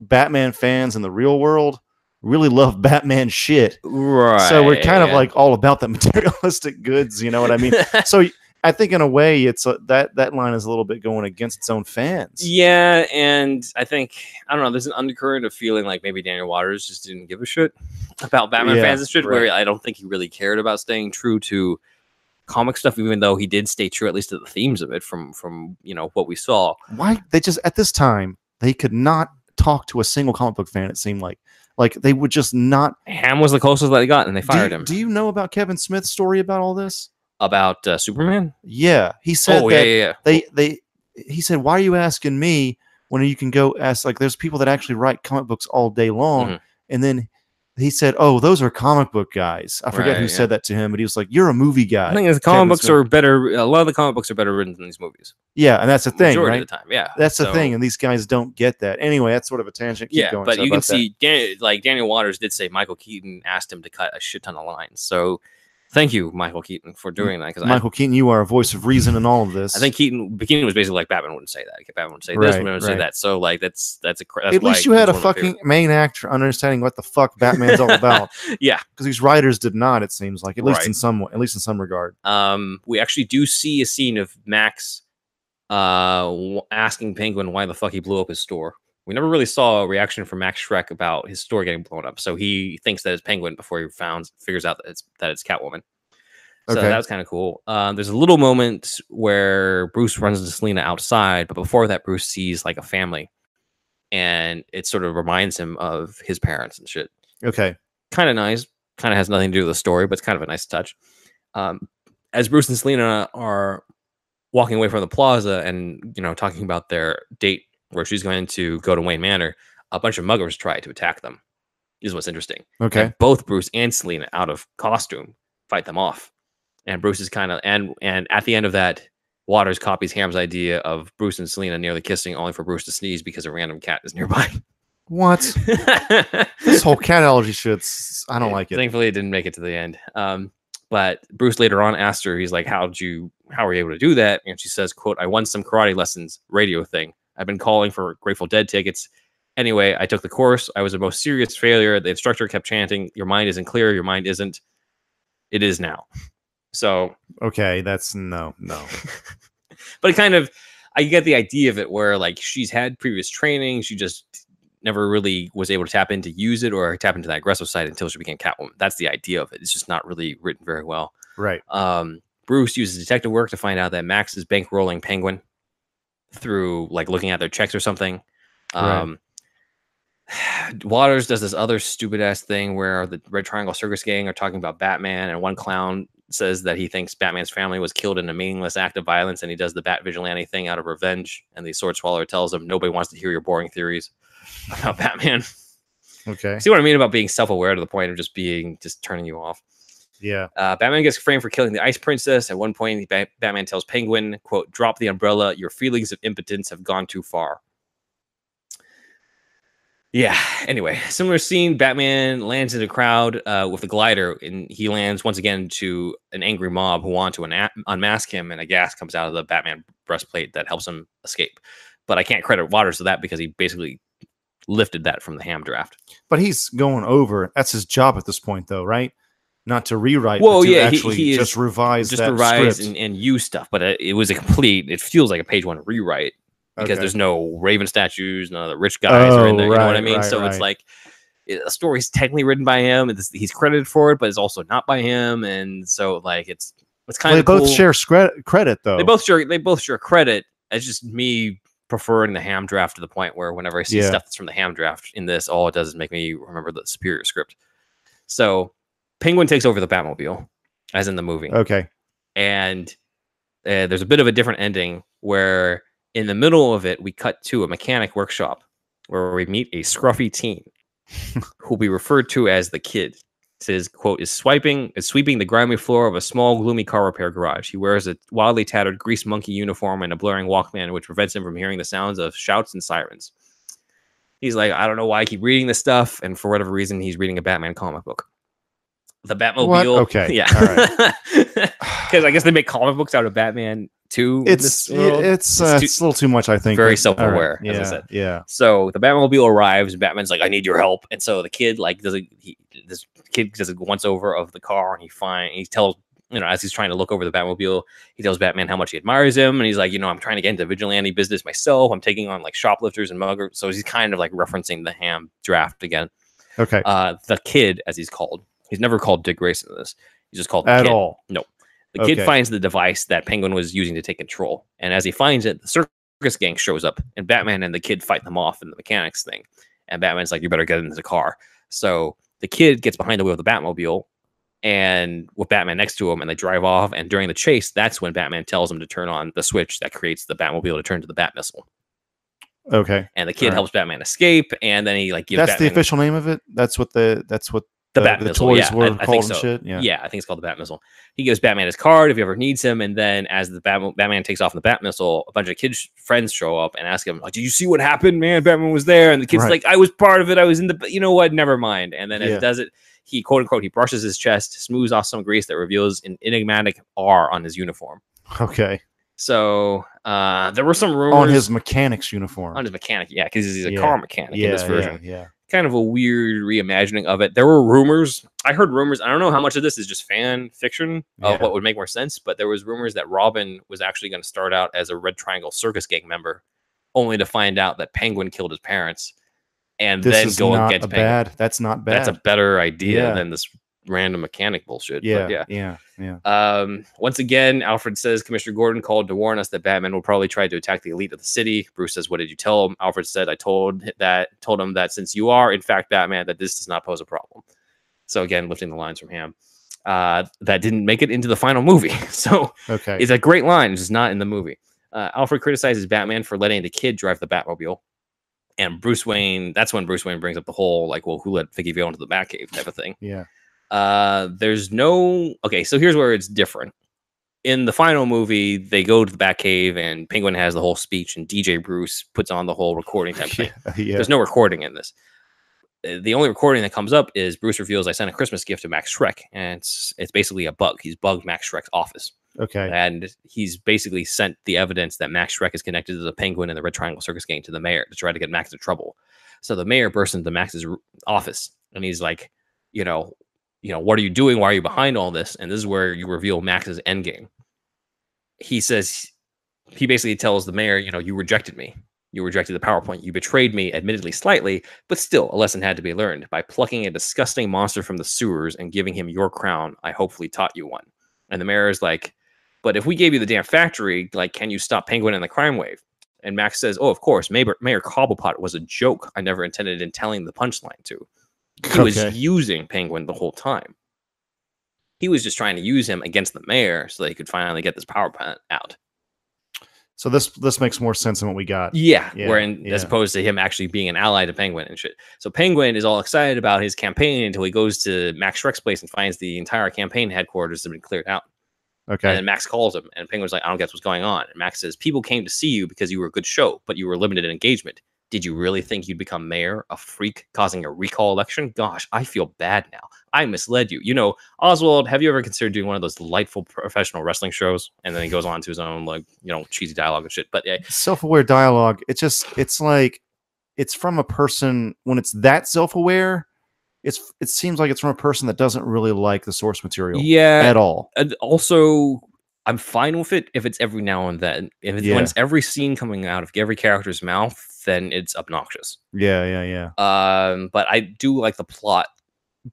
Batman fans in the real world really love [laughs] Batman shit. right. So we're kind of like all about the [laughs] materialistic goods. You know what I mean? [laughs] so I think in a way, it's a, that that line is a little bit going against its own fans. Yeah, and I think I don't know. There's an undercurrent of feeling like maybe Daniel Waters just didn't give a shit about Batman Yeah, fans and shit. right. Where I don't think he really cared about staying true to comic stuff, even though he did stay true at least to the themes of it from from you know what we saw. Why they just at this time they could not talk to a single comic book fan. It seemed like like they would just not. Hamm was the closest that they got, and they fired you- him. Do you know about Kevin Smith's story about all this? About uh, Superman? Yeah, he said Oh that yeah, yeah, yeah. they they he said why are you asking me when you can go ask like there's people that actually write comic books all day long Mhm. and then he said oh those are comic book guys i forget who Right, said that to him but he was like you're a movie guy I think the Kevin comic books Smith. are better. A lot of the comic books are better written than these movies. yeah and that's the thing Majority right of the time, yeah. that's the thing and these guys don't get that anyway that's sort of a tangent Keep yeah, going. but Sorry you can see, Dan- like Daniel Waters did say, Michael Keaton asked him to cut a shit ton of lines. So, thank you, Michael Keaton, for doing that. Because I, michael keaton you are a voice of reason in all of this I think Keaton, Keaton was basically like Batman wouldn't say that. Batman wouldn't say this, Right, Batman wouldn't say that. So, like, that's that's a. That's at least you had a he's one of my fucking main actor understanding what the fuck batman's all about [laughs] yeah. because these writers did not it seems like at least Right. in some at least in some regard Um, we actually do see a scene of Max, uh, asking Penguin why the fuck he blew up his store. We never really saw a reaction from Max Shreck about his store getting blown up. So he thinks that it's Penguin before he found figures out that it's that it's Catwoman. So Okay. that was kind of cool. Um, there's a little moment where Bruce runs into Selina outside, but before that, Bruce sees like a family, and it sort of reminds him of his parents and shit. okay Kind of nice. Kind of has nothing to do with the story, but it's kind of a nice touch. Um, as Bruce and Selina are walking away from the plaza and you know talking about their date where she's going to go to Wayne Manor, a bunch of muggers try to attack them. This Is what's interesting. okay And both Bruce and Selina, out of costume, fight them off. And Bruce is kind of and and at the end of that, Waters copies Hamm's idea of Bruce and Selina nearly kissing, only for Bruce to sneeze because a random cat is nearby. what [laughs] this whole cat allergy shit's i don't like it Thankfully, it didn't make it to the end. Um, but Bruce later on asked her, he's like, "How'd you? How were you able to do that?" And she says, "quote I won some karate lessons, radio thing. I've been calling for Grateful Dead tickets." Anyway, I took the course. I was a most serious failure. The instructor kept chanting, "Your mind isn't clear. Your mind isn't." It is now. So, okay that's no no [laughs] but it kind of, I get the idea of it where like she's had previous training. She just never really was able to tap into use it or tap into that aggressive side until she became Catwoman. That's the idea of it. It's just not really written very well. right Um, Bruce uses detective work to find out that Max is bankrolling Penguin through like looking at their checks or something. Right. Um, [sighs] Waters does this other stupid ass thing where the Red Triangle Circus Gang are talking about Batman, and one clown says that he thinks Batman's family was killed in a meaningless act of violence, and he does the Bat Vigilante thing out of revenge. And the Sword Swallower tells him nobody wants to hear your boring theories [laughs] about Batman. okay See what I mean about being self-aware to the point of just being just turning you off. Yeah Uh, Batman gets framed for killing the Ice Princess. At one point, Ba- Batman tells Penguin, "quote Drop the umbrella. Your feelings of impotence have gone too far." Yeah. Anyway, similar scene. Batman lands in a crowd uh, with a glider, and he lands once again to an angry mob who want to una- unmask him, and a gas comes out of the Batman breastplate that helps him escape. But I can't credit Waters for that because he basically lifted that from the Hamm draft. but he's going over that's his job at this point though right not to rewrite Well, to yeah, he- actually he is just revise just script. and, and use stuff, but it, it was a complete. It feels like a page one rewrite because Okay. there's no Raven statues, none of the rich guys are in Oh, there. You know what I mean? right, so it's like eh, it, a story's technically written by him. It's, he's credited for it, but it's also not by him, and so like it's it's kind Well, of they both share scre- credit though They both share. They both share credit. It's just me preferring the hamm draft to the point where whenever I see Yeah. stuff that's from the hamm draft in this, all it does is make me remember the superior script. So Penguin takes over the Batmobile, as in the movie okay and uh, there's a bit of a different ending where in the middle of it we cut to a mechanic workshop where we meet a scruffy teen [laughs] who we referred to as the kid says, quote, is swiping is sweeping the grimy floor of a small, gloomy car repair garage. He wears a wildly tattered grease monkey uniform and a blurring Walkman, which prevents him from hearing the sounds of shouts and sirens. He's like, I don't know why I keep reading this stuff, and for whatever reason, he's reading a Batman comic book. The Batmobile. Okay, [laughs] Yeah. all right. [laughs] Because I guess they make comic books out of Batman too. It's world. it's uh, too- it's a little too much, I think. Very but- self-aware, right, as I Yeah, said. yeah. So the Batmobile arrives, and Batman's like, "I need your help." And so the kid like does a he, this kid does a once over of the car, and he find he tells you know as he's trying to look over the Batmobile, he tells Batman how much he admires him, and he's like, you know, I'm trying to get into vigilante business myself. I'm taking on like shoplifters and muggers. So he's kind of like referencing the Hamm draft again. Okay. Uh, the kid, as he's called, he's never called Dick Grayson in this. He's just called the At kid. all. No, the kid finds the device that Penguin was using to take control. And as he finds it, the circus gang shows up and Batman and the kid fight them off in the mechanics thing. And Batman's like, you better get into the car. So the kid gets behind the wheel of the Batmobile and with Batman next to him and they drive off. And during the chase, that's when Batman tells him to turn on the switch that creates the Batmobile to turn to the Bat missile. Okay. And the kid Alright. helps Batman escape. And then he like gives That's Batman the official name of it. That's what the that's what the, the, Bat the missile. toys yeah, were I, I think so. shit. Yeah. Yeah. I think it's called the Bat Missile. He gives Batman his card if he ever needs him, and then as the Bat- Batman takes off in the Bat Missile, a bunch of kids friends show up and ask him, like, "Did you see what happened, man? Batman was there." And the kid's Right. like, "I was part of it. I was in the. You know what? Never mind." And then as Yeah. he does it, he quote unquote he brushes his chest, smooths off some grease that reveals an enigmatic R on his uniform. Okay. So uh, there were some rumors On his mechanics uniform. on his mechanic, yeah, because he's a Yeah. car mechanic yeah, in this version Yeah. Yeah. Kind of a weird reimagining of it. There were rumors. I heard rumors. I don't know how much of this is just fan fiction of Yeah. what would make more sense, but there was rumors that Robin was actually going to start out as a Red Triangle Circus Gang member, only to find out that Penguin killed his parents, and This then go against Penguin. bad. That's not bad. That's a better idea Yeah. than this random mechanic bullshit. but yeah, yeah. yeah. Yeah. Um, once again, Alfred says Commissioner Gordon called to warn us that Batman will probably try to attack the elite of the city. Bruce says, "What did you tell him?" Alfred said, "I told that told him that since you are in fact Batman, that this does not pose a problem." So again, lifting the lines from him. Uh, that didn't make it into the final movie. [laughs] So Okay. it's a great line, it's just not in the movie. Uh, Alfred criticizes Batman for letting the kid drive the Batmobile. And Bruce Wayne, that's when Bruce Wayne brings up the whole, like, well, who let Vicki Vale into the Batcave type of thing. yeah. Uh, there's no okay. So here's where it's different. In the final movie, they go to the Batcave, and Penguin has the whole speech, and DJ Bruce puts on the whole recording [laughs] type thing. Yeah. yeah. There's no recording in this. Uh, The only recording that comes up is Bruce reveals, "I sent a Christmas gift to Max Shreck," and it's it's basically a bug. He's bugged Max Shreck's office, Okay. and he's basically sent the evidence that Max Shreck is connected to the Penguin and the Red Triangle Circus Gang to the mayor to try to get Max in trouble. So the mayor bursts into Max's office, and he's like, you know, you know, what are you doing? Why are you behind all this? And this is where you reveal Max's end game. He says, he basically tells the mayor, you know, you rejected me. You rejected the PowerPoint. You betrayed me, admittedly slightly, but still a lesson had to be learned. By plucking a disgusting monster from the sewers and giving him your crown, I hopefully taught you one. And the mayor is like, but if we gave you the damn factory, like, can you stop Penguin and the crime wave? And Max says, oh, of course, Mayor, mayor Cobblepot was a joke I never intended in telling the punchline to. He was using Penguin the whole time. He was just trying to use him against the mayor so that he could finally get this power plant out. So this this makes more sense than what we got. Yeah, Yeah, wherein as yeah. opposed to him actually being an ally to Penguin and shit. So Penguin is all excited about his campaign until he goes to Max Shreck's place and finds the entire campaign headquarters have been cleared out. And Okay. then Max calls him, and Penguin's like, "I don't guess what's going on." And Max says, "People came to see you because you were a good show, but you were limited in engagement. Did you really think you'd become mayor, a freak causing a recall election? Gosh, I feel bad now. I misled you. You know, Oswald, have you ever considered doing one of those delightful professional wrestling shows?" And then he goes on to his own like, you know, cheesy dialogue and shit. But yeah, Self-aware dialogue. It's just it's like it's from a person when it's that self-aware. It's it seems like it's from a person that doesn't really like the source material yeah, at all. and also I'm fine with it if it's every now and then. If it's Yeah. when it's every scene coming out of every character's mouth, then it's obnoxious. Yeah. Yeah. Yeah. Um, but I do like the plot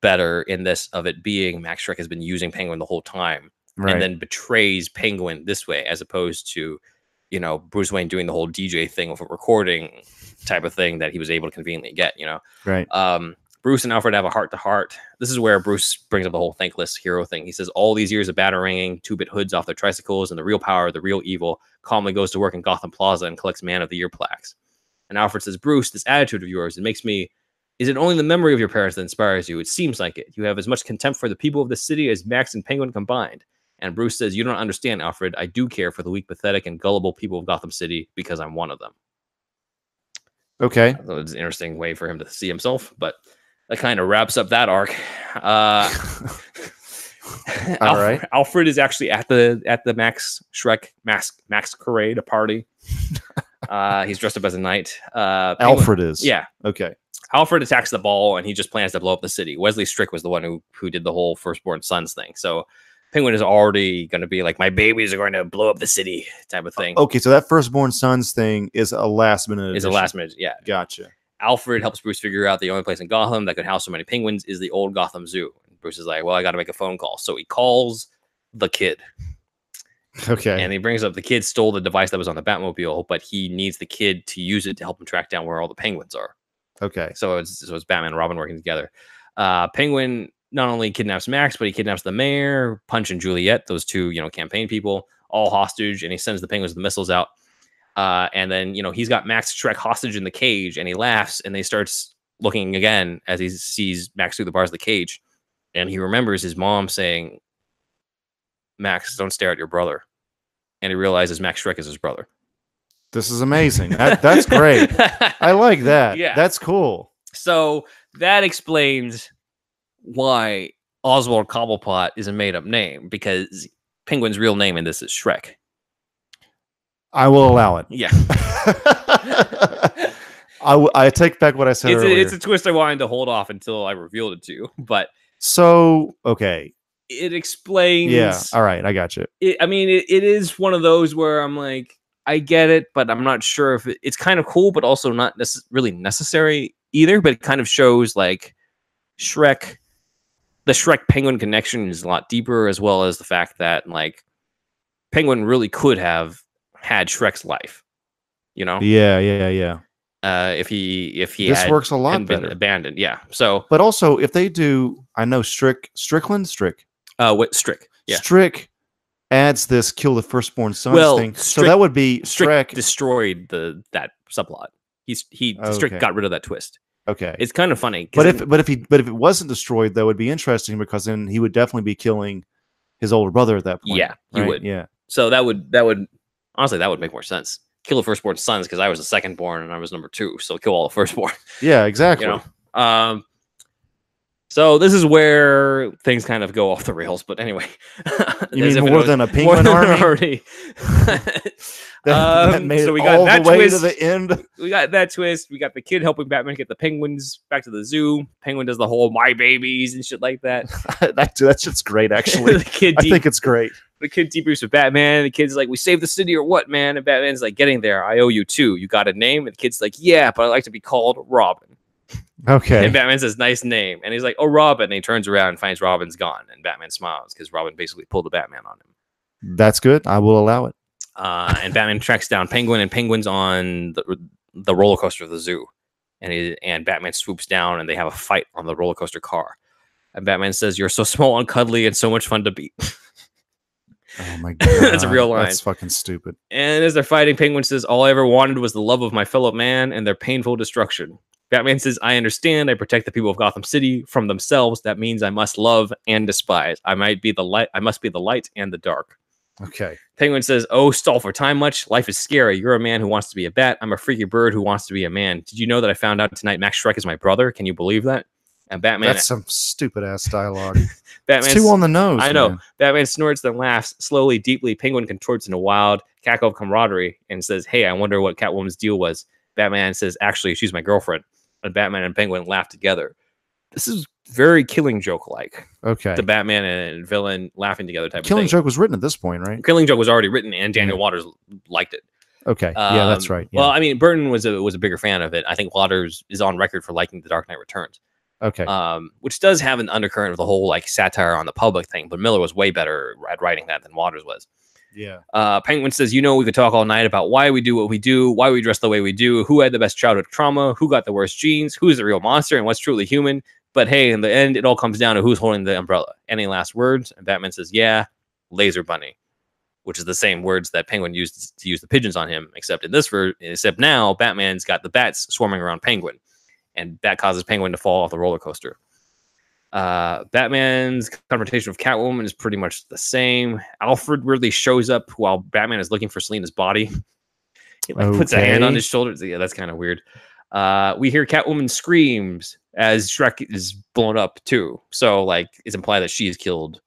better in this of it being Max Shreck has been using Penguin the whole time Right. and then betrays Penguin this way, as opposed to, you know, Bruce Wayne doing the whole DJ thing with a recording type of thing that he was able to conveniently get, you know. right. Um, Bruce and Alfred have a heart to heart. This is where Bruce brings up the whole thankless hero thing. He says, All these years of battering two bit hoods off their tricycles and the real power, the real evil, calmly goes to work in Gotham Plaza and collects Man of the Year plaques. And Alfred says, Bruce, this attitude of yours, it makes me Is it only the memory of your parents that inspires you? It seems like it. You have as much contempt for the people of the city as Max and Penguin combined. And Bruce says, You don't understand, Alfred. I do care for the weak, pathetic, and gullible people of Gotham City because I'm one of them. Okay. It's an interesting way for him to see himself, but that kind of wraps up that arc. Uh, [laughs] All Alfred, right. Alfred is actually at the at the Max Shreck Max Max Parade, a party. [laughs] uh, he's dressed up as a knight. Uh, Penguin- Alfred is. Yeah, Okay. Alfred attacks the ball and he just plans to blow up the city. Wesley Strick was the one who who did the whole firstborn sons thing. So Penguin is already going to be like, my babies are going to blow up the city type of thing. Okay. So that firstborn sons thing is a last minute. is a last minute, yeah. Gotcha. Alfred helps Bruce figure out the only place in Gotham that could house so many penguins is the old Gotham Zoo. Bruce is like, well, I got to make a phone call. So he calls the kid Okay. and he brings up the kid stole the device that was on the Batmobile, but he needs the kid to use it to help him track down where all the penguins are. okay. So it's so it's Batman and Robin working together. Uh, Penguin not only kidnaps Max, but he kidnaps the mayor, Punch and Juliet, those two you know campaign people, all hostage, and he sends the penguins the missiles out. Uh, and then you know he's got Max Shreck hostage in the cage, and he laughs, and they starts looking again as he sees Max through the bars of the cage, and he remembers his mom saying, "Max, don't stare at your brother," and he realizes Max Shreck is his brother. This is amazing. [laughs] That, that's great. I like that. Yeah. That's cool. So that explains why Oswald Cobblepot is a made up name because Penguin's real name in this is Shreck. I will allow it. Yeah. [laughs] I, w- I take back what I said it's, a, it's a twist I wanted to hold off until I revealed it to you, but so okay. it explains. Yeah. All right. I got you. It, I mean, it, it is one of those where I'm like, I get it, but I'm not sure if it, it's kind of cool, but also not necess- really necessary either. But it kind of shows like Shreck, the Shreck Penguin connection is a lot deeper, as well as the fact that like Penguin really could have had Shreck's life, you know, Yeah. Yeah. Yeah. uh, if he if he this had works a lot better. abandoned. Yeah. So, But also, if they do, I know Strick, Strickland, Strick, uh, what Strick? Yeah. Strick adds this kill the firstborn son Well, thing. so that would be Strick Strick. destroyed the that subplot. He's he Strick got rid of that twist. okay. It's kind of funny. But if but if he but if it wasn't destroyed, that would be interesting because then he would definitely be killing his older brother at that point. Yeah, he right? would. Yeah. so that would that would honestly that would make more sense. Kill the firstborn sons because I was the secondborn and I was number two, so kill all the [laughs] firstborn. Yeah. Exactly. You know. Um. So this is where things kind of go off the rails. But anyway, [laughs] You mean [laughs] more than a penguin army? That, that Um, made so we got that twist. to the end. we got that twist. We got the kid helping Batman get the penguins back to the zoo. Penguin does the whole "my babies" and shit like that. that that shit's great. Actually, I think it's great. The kid debriefs with Batman. The kid's like, "We saved the city or what, man?" And Batman's like, "Getting there. I owe you two. You got a name?" And the kid's like, "Yeah, but I like to be called Robin." Okay. And Batman says, "Nice name." And he's like, "Oh, Robin." And he turns around and finds Robin's gone. And Batman smiles because Robin basically pulled the Batman on him. That's good. I will allow it. Uh, and Batman tracks down Penguin, and Penguin's on the the roller coaster of the zoo. And he, and Batman swoops down, and they have a fight on the roller coaster car. And Batman says, "You're so small and cuddly, and so much fun to beat." [laughs] Oh my god. [laughs] That's a real line. That's fucking stupid. And as they're fighting, Penguin says, All I ever wanted was the love of my fellow man and their painful destruction. Batman says, I understand. I protect the people of Gotham City from themselves. That means I must love and despise. I might be the light. I must be the light and the dark. Okay. Penguin says, Oh, stall for time much? Life is scary. You're a man who wants to be a bat. I'm a freaky bird who wants to be a man. Did you know that I found out tonight Max Shreck is my brother? Can you believe that? And Batman, That's some stupid ass dialogue. [laughs] Batman, too on the nose. I know. man. Batman snorts then laughs slowly, deeply. Penguin contorts in a wild cackle of camaraderie and says, Hey, I wonder what Catwoman's deal was. Batman says, Actually, she's my girlfriend. And Batman and Penguin laugh together. This is very killing joke like. Okay. The Batman and villain laughing together type Killing of thing. Joke was written at this point, right? Killing Joke was already written and Daniel Waters liked it. Okay. yeah, that's Um, right. Yeah. Well, I mean, Burton was a was a bigger fan of it. I think Waters is on record for liking The Dark Knight Returns, okay. um, which does have an undercurrent of the whole like satire on the public thing. But Miller was way better at writing that than Waters was. yeah. Uh, Penguin says, "You know, we could talk all night about why we do what we do, why we dress the way we do, who had the best childhood trauma, who got the worst genes, who's the real monster, and what's truly human. But hey, in the end, it all comes down to who's holding the umbrella. Any last words?" And Batman says, "Yeah, Laser Bunny." Which is the same words that Penguin used to use the pigeons on him, except in this ver- except now Batman's got the bats swarming around Penguin, and that causes Penguin to fall off the roller coaster. Uh, Batman's confrontation with Catwoman is pretty much the same. Alfred weirdly shows up while Batman is looking for Selina's body. [laughs] He like puts a hand on his shoulder. Yeah, that's kind of weird. Uh, we hear Catwoman screams as Shreck is blown up too. So like it's implied that she is killed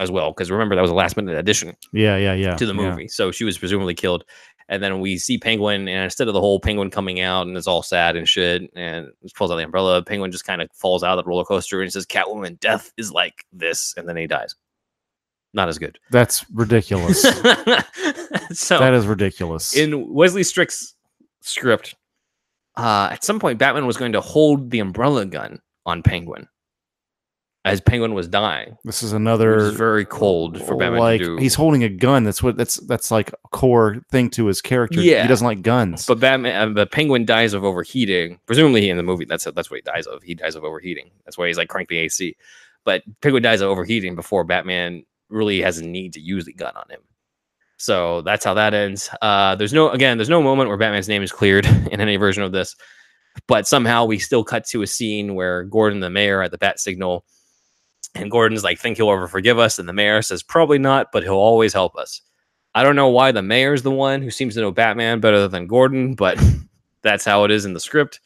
as well. Because remember that was a last minute addition Yeah, yeah, yeah. to the yeah. movie. So she was presumably killed. And then we see Penguin, and instead of the whole Penguin coming out and it's all sad and shit, and pulls out the umbrella, Penguin just kind of falls out of the roller coaster and says, "Catwoman, death is like this," and then he dies. Not as good. That's ridiculous. [laughs] so that is ridiculous. in Wesley Strick's script, uh, at some point, Batman was going to hold the umbrella gun on Penguin as Penguin was dying. this is another very cold for Batman like to do. he's holding a gun. That's what that's that's like a core thing to his character. Yeah. he doesn't like guns. But Batman, uh, the Penguin dies of overheating. Presumably in the movie, that's that's what he dies of. He dies of overheating. That's why he's like crank the AC. But Penguin dies of overheating before Batman really has a need to use the gun on him. So that's how that ends. Uh, there's no again, there's no moment where Batman's name is cleared [laughs] in any version of this. But somehow we still cut to a scene where Gordon, the mayor, at the bat signal, and Gordon's like, think he'll ever forgive us. And the mayor says, probably not, but he'll always help us. I don't know why the mayor's the one who seems to know Batman better than Gordon, but [laughs] that's how it is in the script.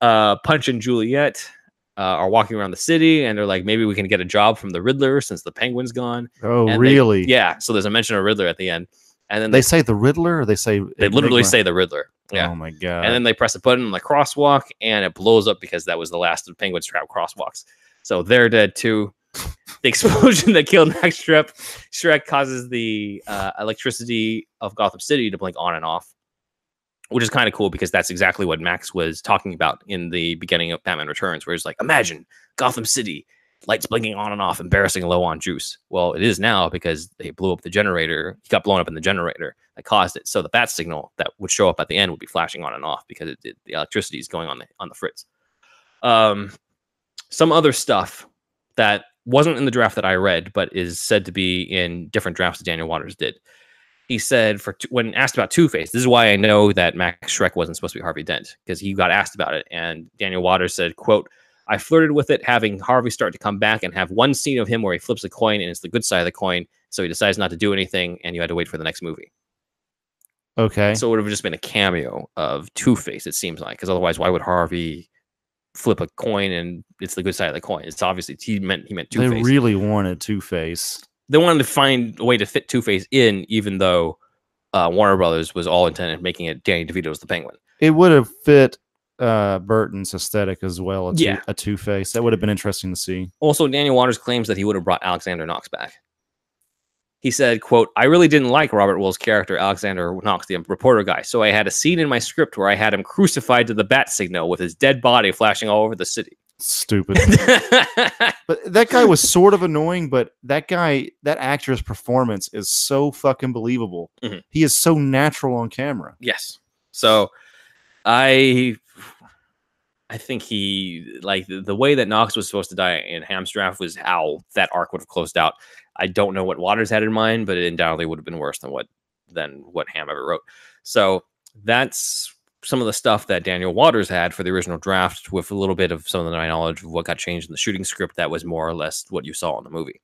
Uh, Punch and Juliet uh, are walking around the city, and they're like, maybe we can get a job from the Riddler since the Penguin's gone. oh, And they- really? yeah. So there's a mention of Riddler at the end, and then They they say the Riddler, or they say they literally say the Riddler. Yeah. Oh my god! and then they press a button on the crosswalk, and it blows up because that was the last of Penguin's trap crosswalks. So they're dead too. [laughs] the explosion that killed Max Shreck, Shreck causes the uh, electricity of Gotham City to blink on and off, which is kind of cool because that's exactly what Max was talking about in the beginning of Batman Returns, where he's like, "Imagine Gotham City." Lights blinking on and off, embarrassing low on juice. Well, it is now because they blew up the generator. He got blown up in the generator that caused it. So the bat signal that would show up at the end would be flashing on and off because it, it, the electricity is going on the on the fritz. Um, some other stuff that wasn't in the draft that I read, but is said to be in different drafts that Daniel Waters did. He said for when asked about Two Face, this is why I know that Max Shreck wasn't supposed to be Harvey Dent because he got asked about it, and Daniel Waters said, "quote I flirted with it, having Harvey start to come back and have one scene of him where he flips a coin and it's the good side of the coin, so he decides not to do anything, and you had to wait for the next movie." okay. So it would have just been a cameo of Two Face, it seems like, because otherwise, why would Harvey flip a coin and it's the good side of the coin? It's obviously he meant he meant Two they really wanted Two Face. they wanted to find a way to fit Two Face in, even though uh, Warner Brothers was all intended on making it Danny DeVito as the Penguin. It would have fit uh, Burton's aesthetic as well. A two, Yeah. a Two Face that would have been interesting to see. Also, Daniel Waters claims that he would have brought Alexander Knox back. He said, quote, I really didn't like Robert Wuhl's character, Alexander Knox, the reporter guy. So I had a scene in my script where I had him crucified to the bat signal with his dead body flashing all over the city. Stupid. [laughs] but that guy was sort of annoying. But that guy, that actor's performance is so fucking believable. Mhm. He is so natural on camera. Yes. So I I think he like the, the way that Knox was supposed to die in Hamm's draft was how that arc would have closed out. I don't know what Waters had in mind, but it undoubtedly would have been worse than what than what Hamm ever wrote. So that's some of the stuff that Daniel Waters had for the original draft, with a little bit of some of my knowledge of what got changed in the shooting script. That was more or less what you saw in the movie.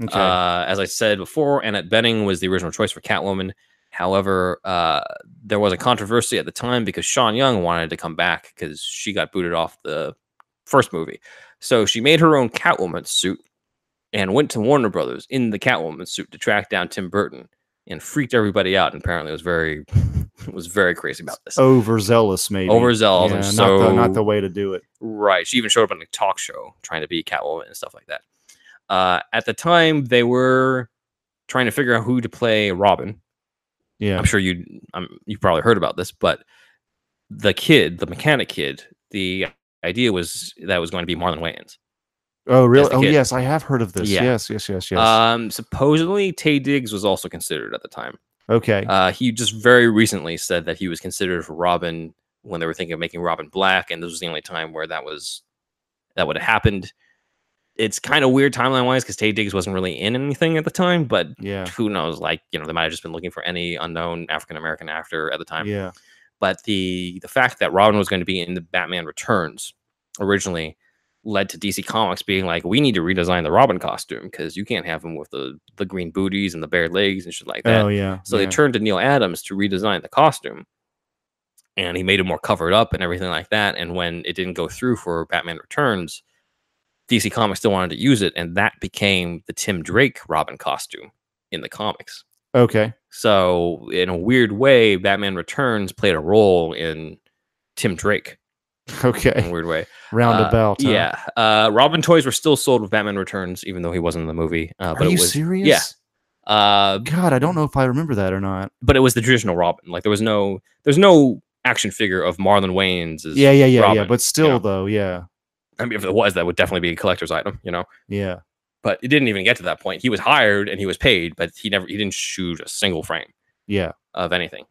Okay. Uh, as I said before, Annette Bening was the original choice for Catwoman. However, uh, there was a controversy at the time because Sean Young wanted to come back because she got booted off the first movie. So she made her own Catwoman suit and went to Warner Brothers in the Catwoman suit to track down Tim Burton and freaked everybody out. And apparently, was very [laughs] was very crazy about this. Overzealous, maybe. Overzealous, and not the, not the way to do it. Right. She even showed up on a talk show trying to be Catwoman and stuff like that. Uh, at the time, they were trying to figure out who to play Robin. Yeah. I'm sure you um, you probably heard about this, but the kid, the mechanic kid, the idea was that it was going to be Marlon Wayans. Oh, really? Oh, kid. yes. I have heard of this. Yeah. Yes, yes, yes, yes. Um, supposedly Taye Diggs was also considered at the time. okay. Uh, he just very recently said that he was considered for Robin when they were thinking of making Robin black, and this was the only time where that was that would have happened. It's kind of weird timeline wise because Taye Diggs wasn't really in anything at the time, but yeah. who knows? Like you know, they might have just been looking for any unknown African American actor at the time. Yeah. but the the fact that Robin was going to be in the Batman Returns originally led to DC Comics being like, we need to redesign the Robin costume because you can't have him with the the green booties and the bare legs and shit like that. Oh yeah. So yeah. they turned to Neal Adams to redesign the costume. And he made it more covered up and everything like that. And when it didn't go through for Batman Returns, DC Comics still wanted to use it. And that became the Tim Drake Robin costume in the comics. Okay. So, in a weird way, Batman Returns played a role in Tim Drake [laughs] Okay. weird way. Roundabout. Uh, huh? yeah. Uh, Robin toys were still sold with Batman Returns, even though he wasn't in the movie. Uh, but Are it you was, serious? Yeah. Uh, God, I don't know if I remember that or not. but it was the traditional Robin. Like there was no, there's no action figure of Marlon Wayans. As Yeah, yeah, yeah, yeah. But still, know? though, yeah, I mean, if it was, that would definitely be a collector's item, you know. yeah. But it didn't even get to that point. He was hired and he was paid, but he never, he didn't shoot a single frame Yeah. of anything.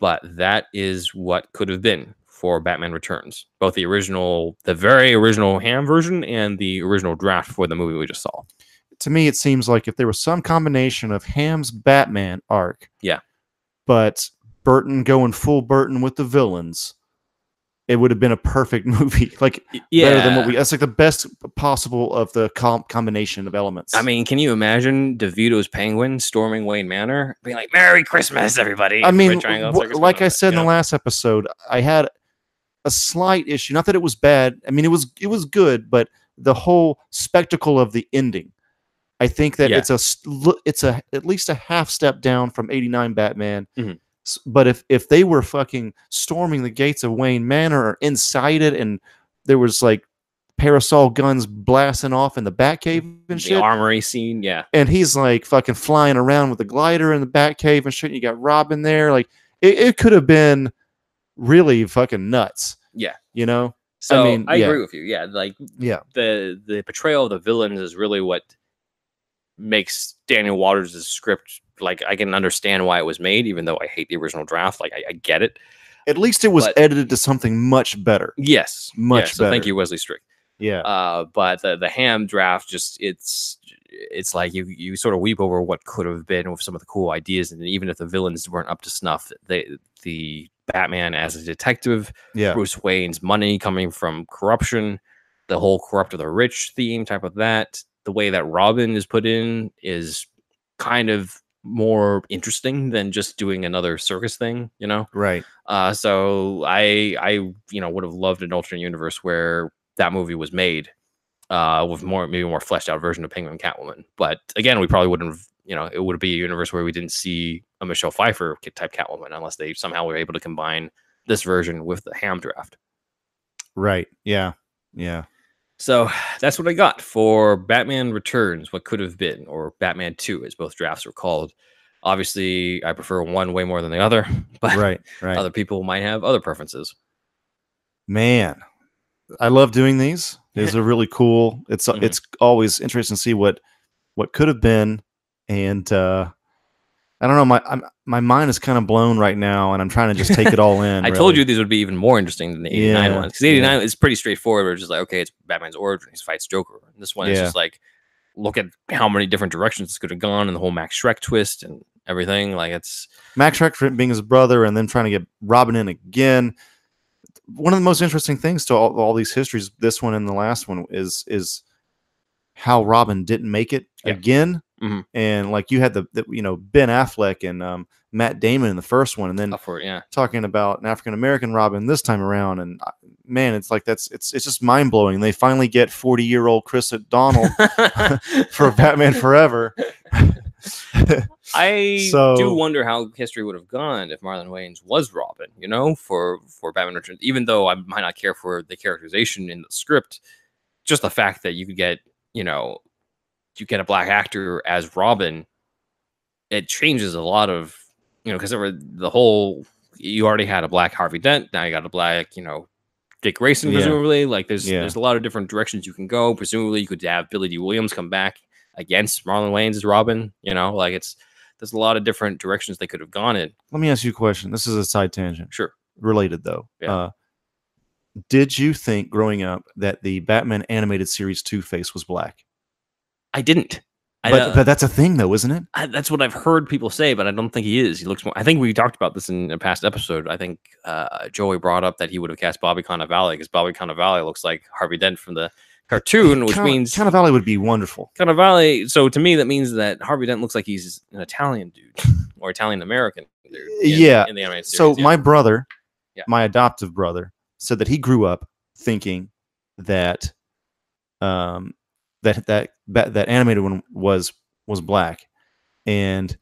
But that is what could have been for Batman Returns, both the original, the very original hamm version, and the original draft for the movie we just saw. To me, it seems like if there was some combination of Hamm's Batman arc, Yeah. but Burton going full Burton with the villains, it would have been a perfect [laughs] movie. like better than what we. That's like the best possible of the com- combination of elements. I mean, can you imagine DeVito's penguin storming Wayne Manor, being like "Merry Christmas, everybody"? I mean, out like I said in the last episode, I had a slight issue. Not that it was bad. I mean, it was it was good, but the whole spectacle of the ending. I think that Yeah. it's a it's a at least a half step down from '89 Batman. Mhm. But if if they were fucking storming the gates of Wayne Manor or inside it, and there was like parasol guns blasting off in the Batcave and the shit, armory scene, yeah, and he's like fucking flying around with a glider in the Batcave and shit. And you got Robin there, like it, it could have been really fucking nuts. Yeah. you know. So I, mean, yeah. agree with you. Yeah, like Yeah, the the portrayal of the villains is really what makes Daniel Waters' script like I can understand why it was made, even though I hate the original draft. Like I, I get it. at least it was But- edited to something much better. Yes, Much yeah, so thank you, Wesley Strick. Yeah, Uh, but the the hamm draft just it's it's like you you sort of weep over what could have been with some of the cool ideas, and even if the villains weren't up to snuff, they the Batman as a detective, yeah, Bruce Wayne's money coming from corruption, the whole corrupt of the rich theme type of that. The way that Robin is put in is kind of more interesting than just doing another circus thing, you know. right. Uh, so I I you know would have loved an alternate universe where that movie was made uh, with more maybe more fleshed out version of Penguin Catwoman. But again, we probably wouldn't have you know it would be a universe where we didn't see a Michelle Pfeiffer type Catwoman unless they somehow were able to combine this version with the Hamm draft. Right. Yeah. Yeah. So that's what I got for Batman Returns, what could have been, or Batman 2, as both drafts were called. Obviously, I prefer one way more than the other, [laughs] but Right. Right. other people might have other preferences. Man, I love doing these. These [laughs] are really cool. It's Mhm. it's always interesting to see what what could have been, and uh, I don't know. My I'm, my mind is kind of blown right now, and I'm trying to just take it all [laughs] in. I told you these would be even more interesting than the 89 Yeah, ones because the 89 is pretty straightforward. Where it's just like, okay, it's Batman's origin, he fights Joker. And this one is Yeah. just like, look at how many different directions this could have gone and the whole Max Shreck twist and everything. Like, it's Max Shreck being his brother, and then trying to get Robin in again. One of the most interesting things to all, all these histories, this one and the last one, is is how Robin didn't make it Yeah. again. Mhm. And like you had the, the you know Ben Affleck and um, Matt Damon in the first one, and then it. Yeah. talking about an African American Robin this time around. And uh, man, it's like that's it's it's just mind blowing. They finally get forty year old Chris O'Donnell [laughs] for Batman Forever. I [laughs] do wonder how history would have gone if Marlon Wayans was Robin, you know, for for Batman Returns. Even though I might not care for the characterization in the script, just the fact that you could get, you know, you get a black actor as Robin, it changes a lot of, you know, because the whole you already had a black Harvey Dent, now you got a black, you know, Dick Grayson, Yeah. presumably. Like there's Yeah. there's a lot of different directions you can go. Presumably, you could have Billy Dee Williams come back against Marlon Wayans as Robin. You know, like it's there's a lot of different directions they could have gone in. Let me ask you a question. This is a side tangent. Sure. related though. Yeah. Uh, did you think growing up that the Batman animated series Two Face was black? I didn't. I, but uh, but that's a thing though, isn't it? I, that's what I've heard people say, but I don't think he is. He looks more. I think we talked about this in a past episode. I think uh, Joey brought up that he would have cast Bobby Cannavale because Bobby Cannavale looks like Harvey Dent from the cartoon, which Can- means Cannavale would be wonderful. Cannavale. So to me, that means that Harvey Dent looks like he's an Italian dude or Italian American dude. Yeah, in the animated series. So yeah. my brother, Yeah. my adoptive brother, said that he grew up thinking that um that that that, that animated one was was black, and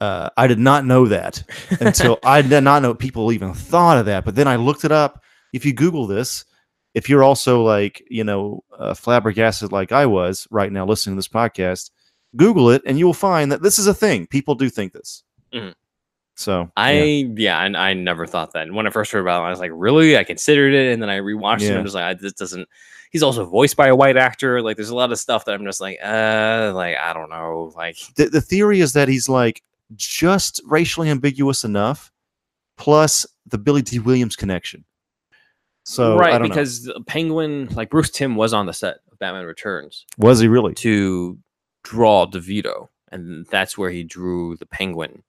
uh, I did not know that [laughs] until I did not know people even thought of that. But then I looked it up. If you Google this, if you're also like you know uh, flabbergasted like I was right now listening to this podcast, Google it and you will find that this is a thing. People do think this. Mhm. So I yeah. yeah, I, I never thought that. And when I first heard about it, I was like, really? I considered it, and then I rewatched it. And I'm just like, I, this doesn't. He's also voiced by a white actor. Like, there's a lot of stuff that I'm just like, uh, like I don't know. Like, the, the theory is that he's like just racially ambiguous enough, plus the Billy Dee Williams connection. So I right? don't know. Because the Penguin, like Bruce Timm, was on the set of Batman Returns was he really? to draw DeVito, and that's where he drew the Penguin,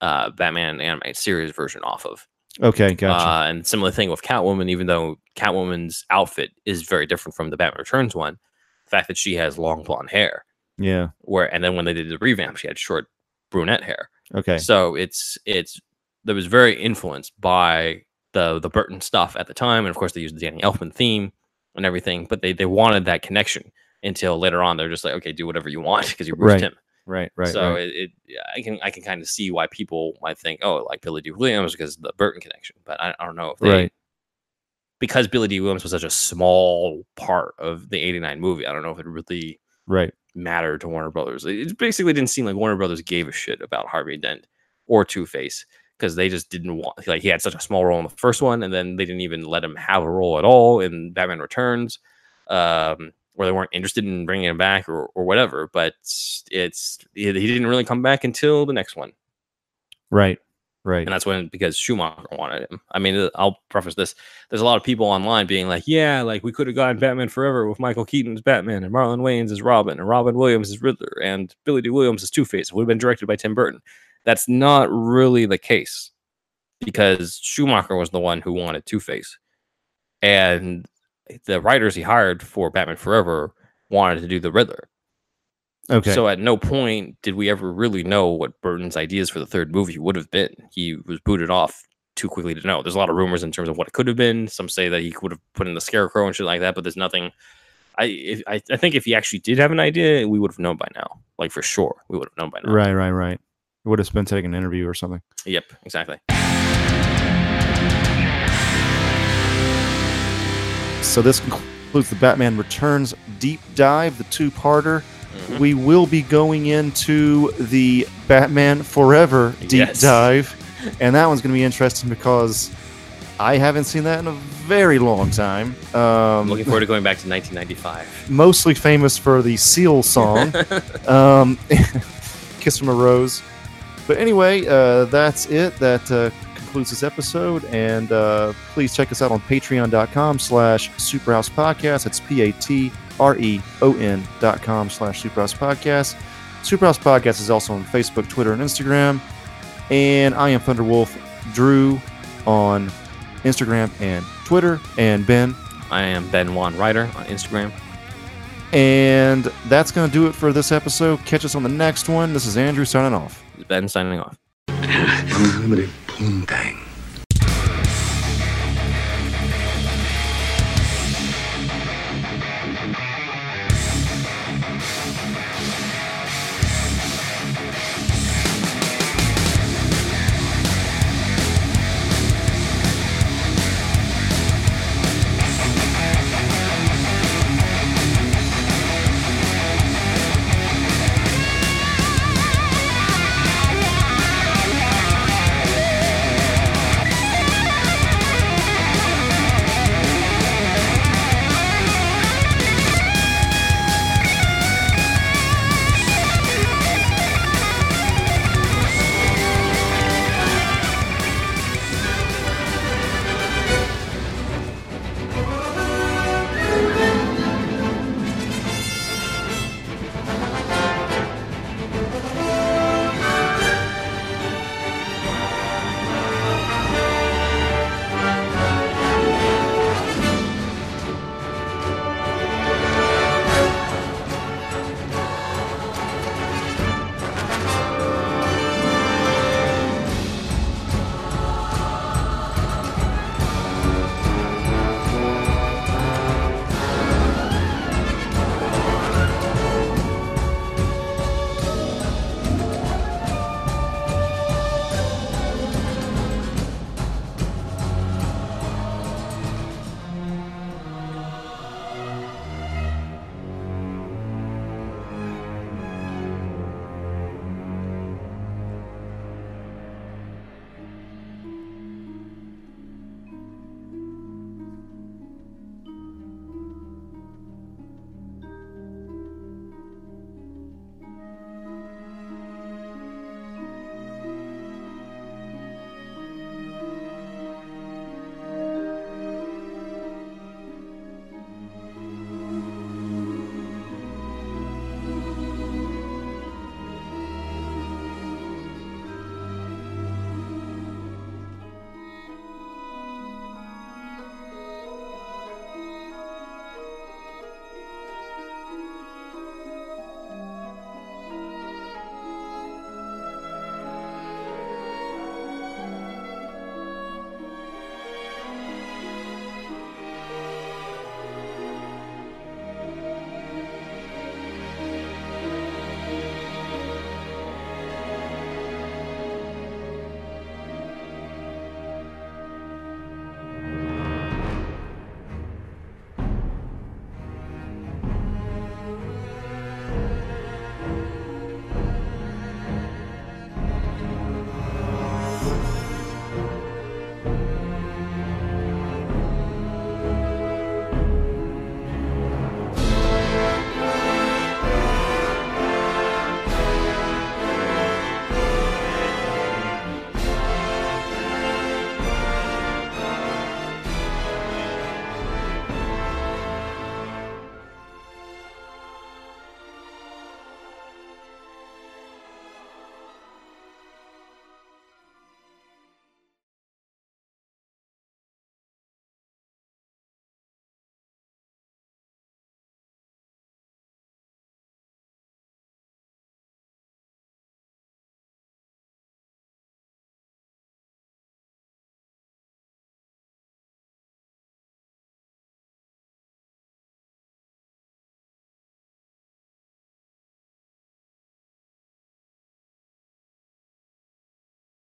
uh, Batman animated series version off of. Okay, gotcha. Uh, and similar thing with Catwoman, even though Catwoman's outfit is very different from the Batman Returns one, the fact that she has long blonde hair, yeah. where and then when they did the revamp, she had short brunette hair. Okay. So it's it's that was very influenced by the the Burton stuff at the time, and of course they used the Danny Elfman theme and everything, but they they wanted that connection until later on they're just like, okay, do whatever you want because you're Bruce Right, Timm. Right. Right. so right. It, it I can I can kind of see why people might think oh like Billy Dee Williams because of the Burton connection, but I, I don't know if they Right. because Billy Dee Williams was such a small part of the '89 movie. I don't know if it really right. mattered to Warner Brothers. It it basically didn't seem like Warner Brothers gave a shit about Harvey Dent or Two Face because they just didn't want like he had such a small role in the first one, and then they didn't even let him have a role at all in Batman Returns. Um, or they weren't interested in bringing him back or, or whatever, but it's he he didn't really come back until the next one. Right. Right. and that's when because Schumacher wanted him. I mean, uh, I'll preface this: there's a lot of people online being like, "Yeah, like we could have gotten Batman Forever with Michael Keaton as Batman and Marlon Wayans as Robin and Robin Williams as Riddler and Billy Dee Williams as Two Face. It would have been directed by Tim Burton." That's not really the case because Schumacher was the one who wanted Two Face, and the writers he hired for Batman Forever wanted to do the Riddler. okay. So at no point did we ever really know what Burton's ideas for the third movie would have been. He was booted off too quickly to know. There's a lot of rumors in terms of what it could have been. Some say that he would have put in the scarecrow and shit like that, but there's nothing. I if, I, I think if he actually did have an idea, we would have known by now. Like for sure, we would have known by now. right. Right. Right. Would have been taking an interview or something. Yep, exactly. So this concludes the Batman Returns deep dive, the two-parter. Mhm. We will be going into the Batman Forever deep Yes. dive, and that one's going to be interesting because I haven't seen that in a very long time. Um, looking forward to going back to 1995. mostly famous for the Seal song, [laughs] um, [laughs] "Kiss from a Rose." But anyway, uh, that's it. That uh, concludes this episode, and uh, please check us out on Patreon.com/slash Superhouse Podcast. It's P A T R E O N dot com slash Superhouse Podcast. Superhouse Podcast is also on Facebook, Twitter, and Instagram. And I am Thunderwolf Drew on Instagram and Twitter, and Ben I am Ben Juan Ryder on Instagram. And that's going to do it for this episode. Catch us on the next one. This is Andrew signing off. Ben signing off. [laughs] Unlimited ninguém.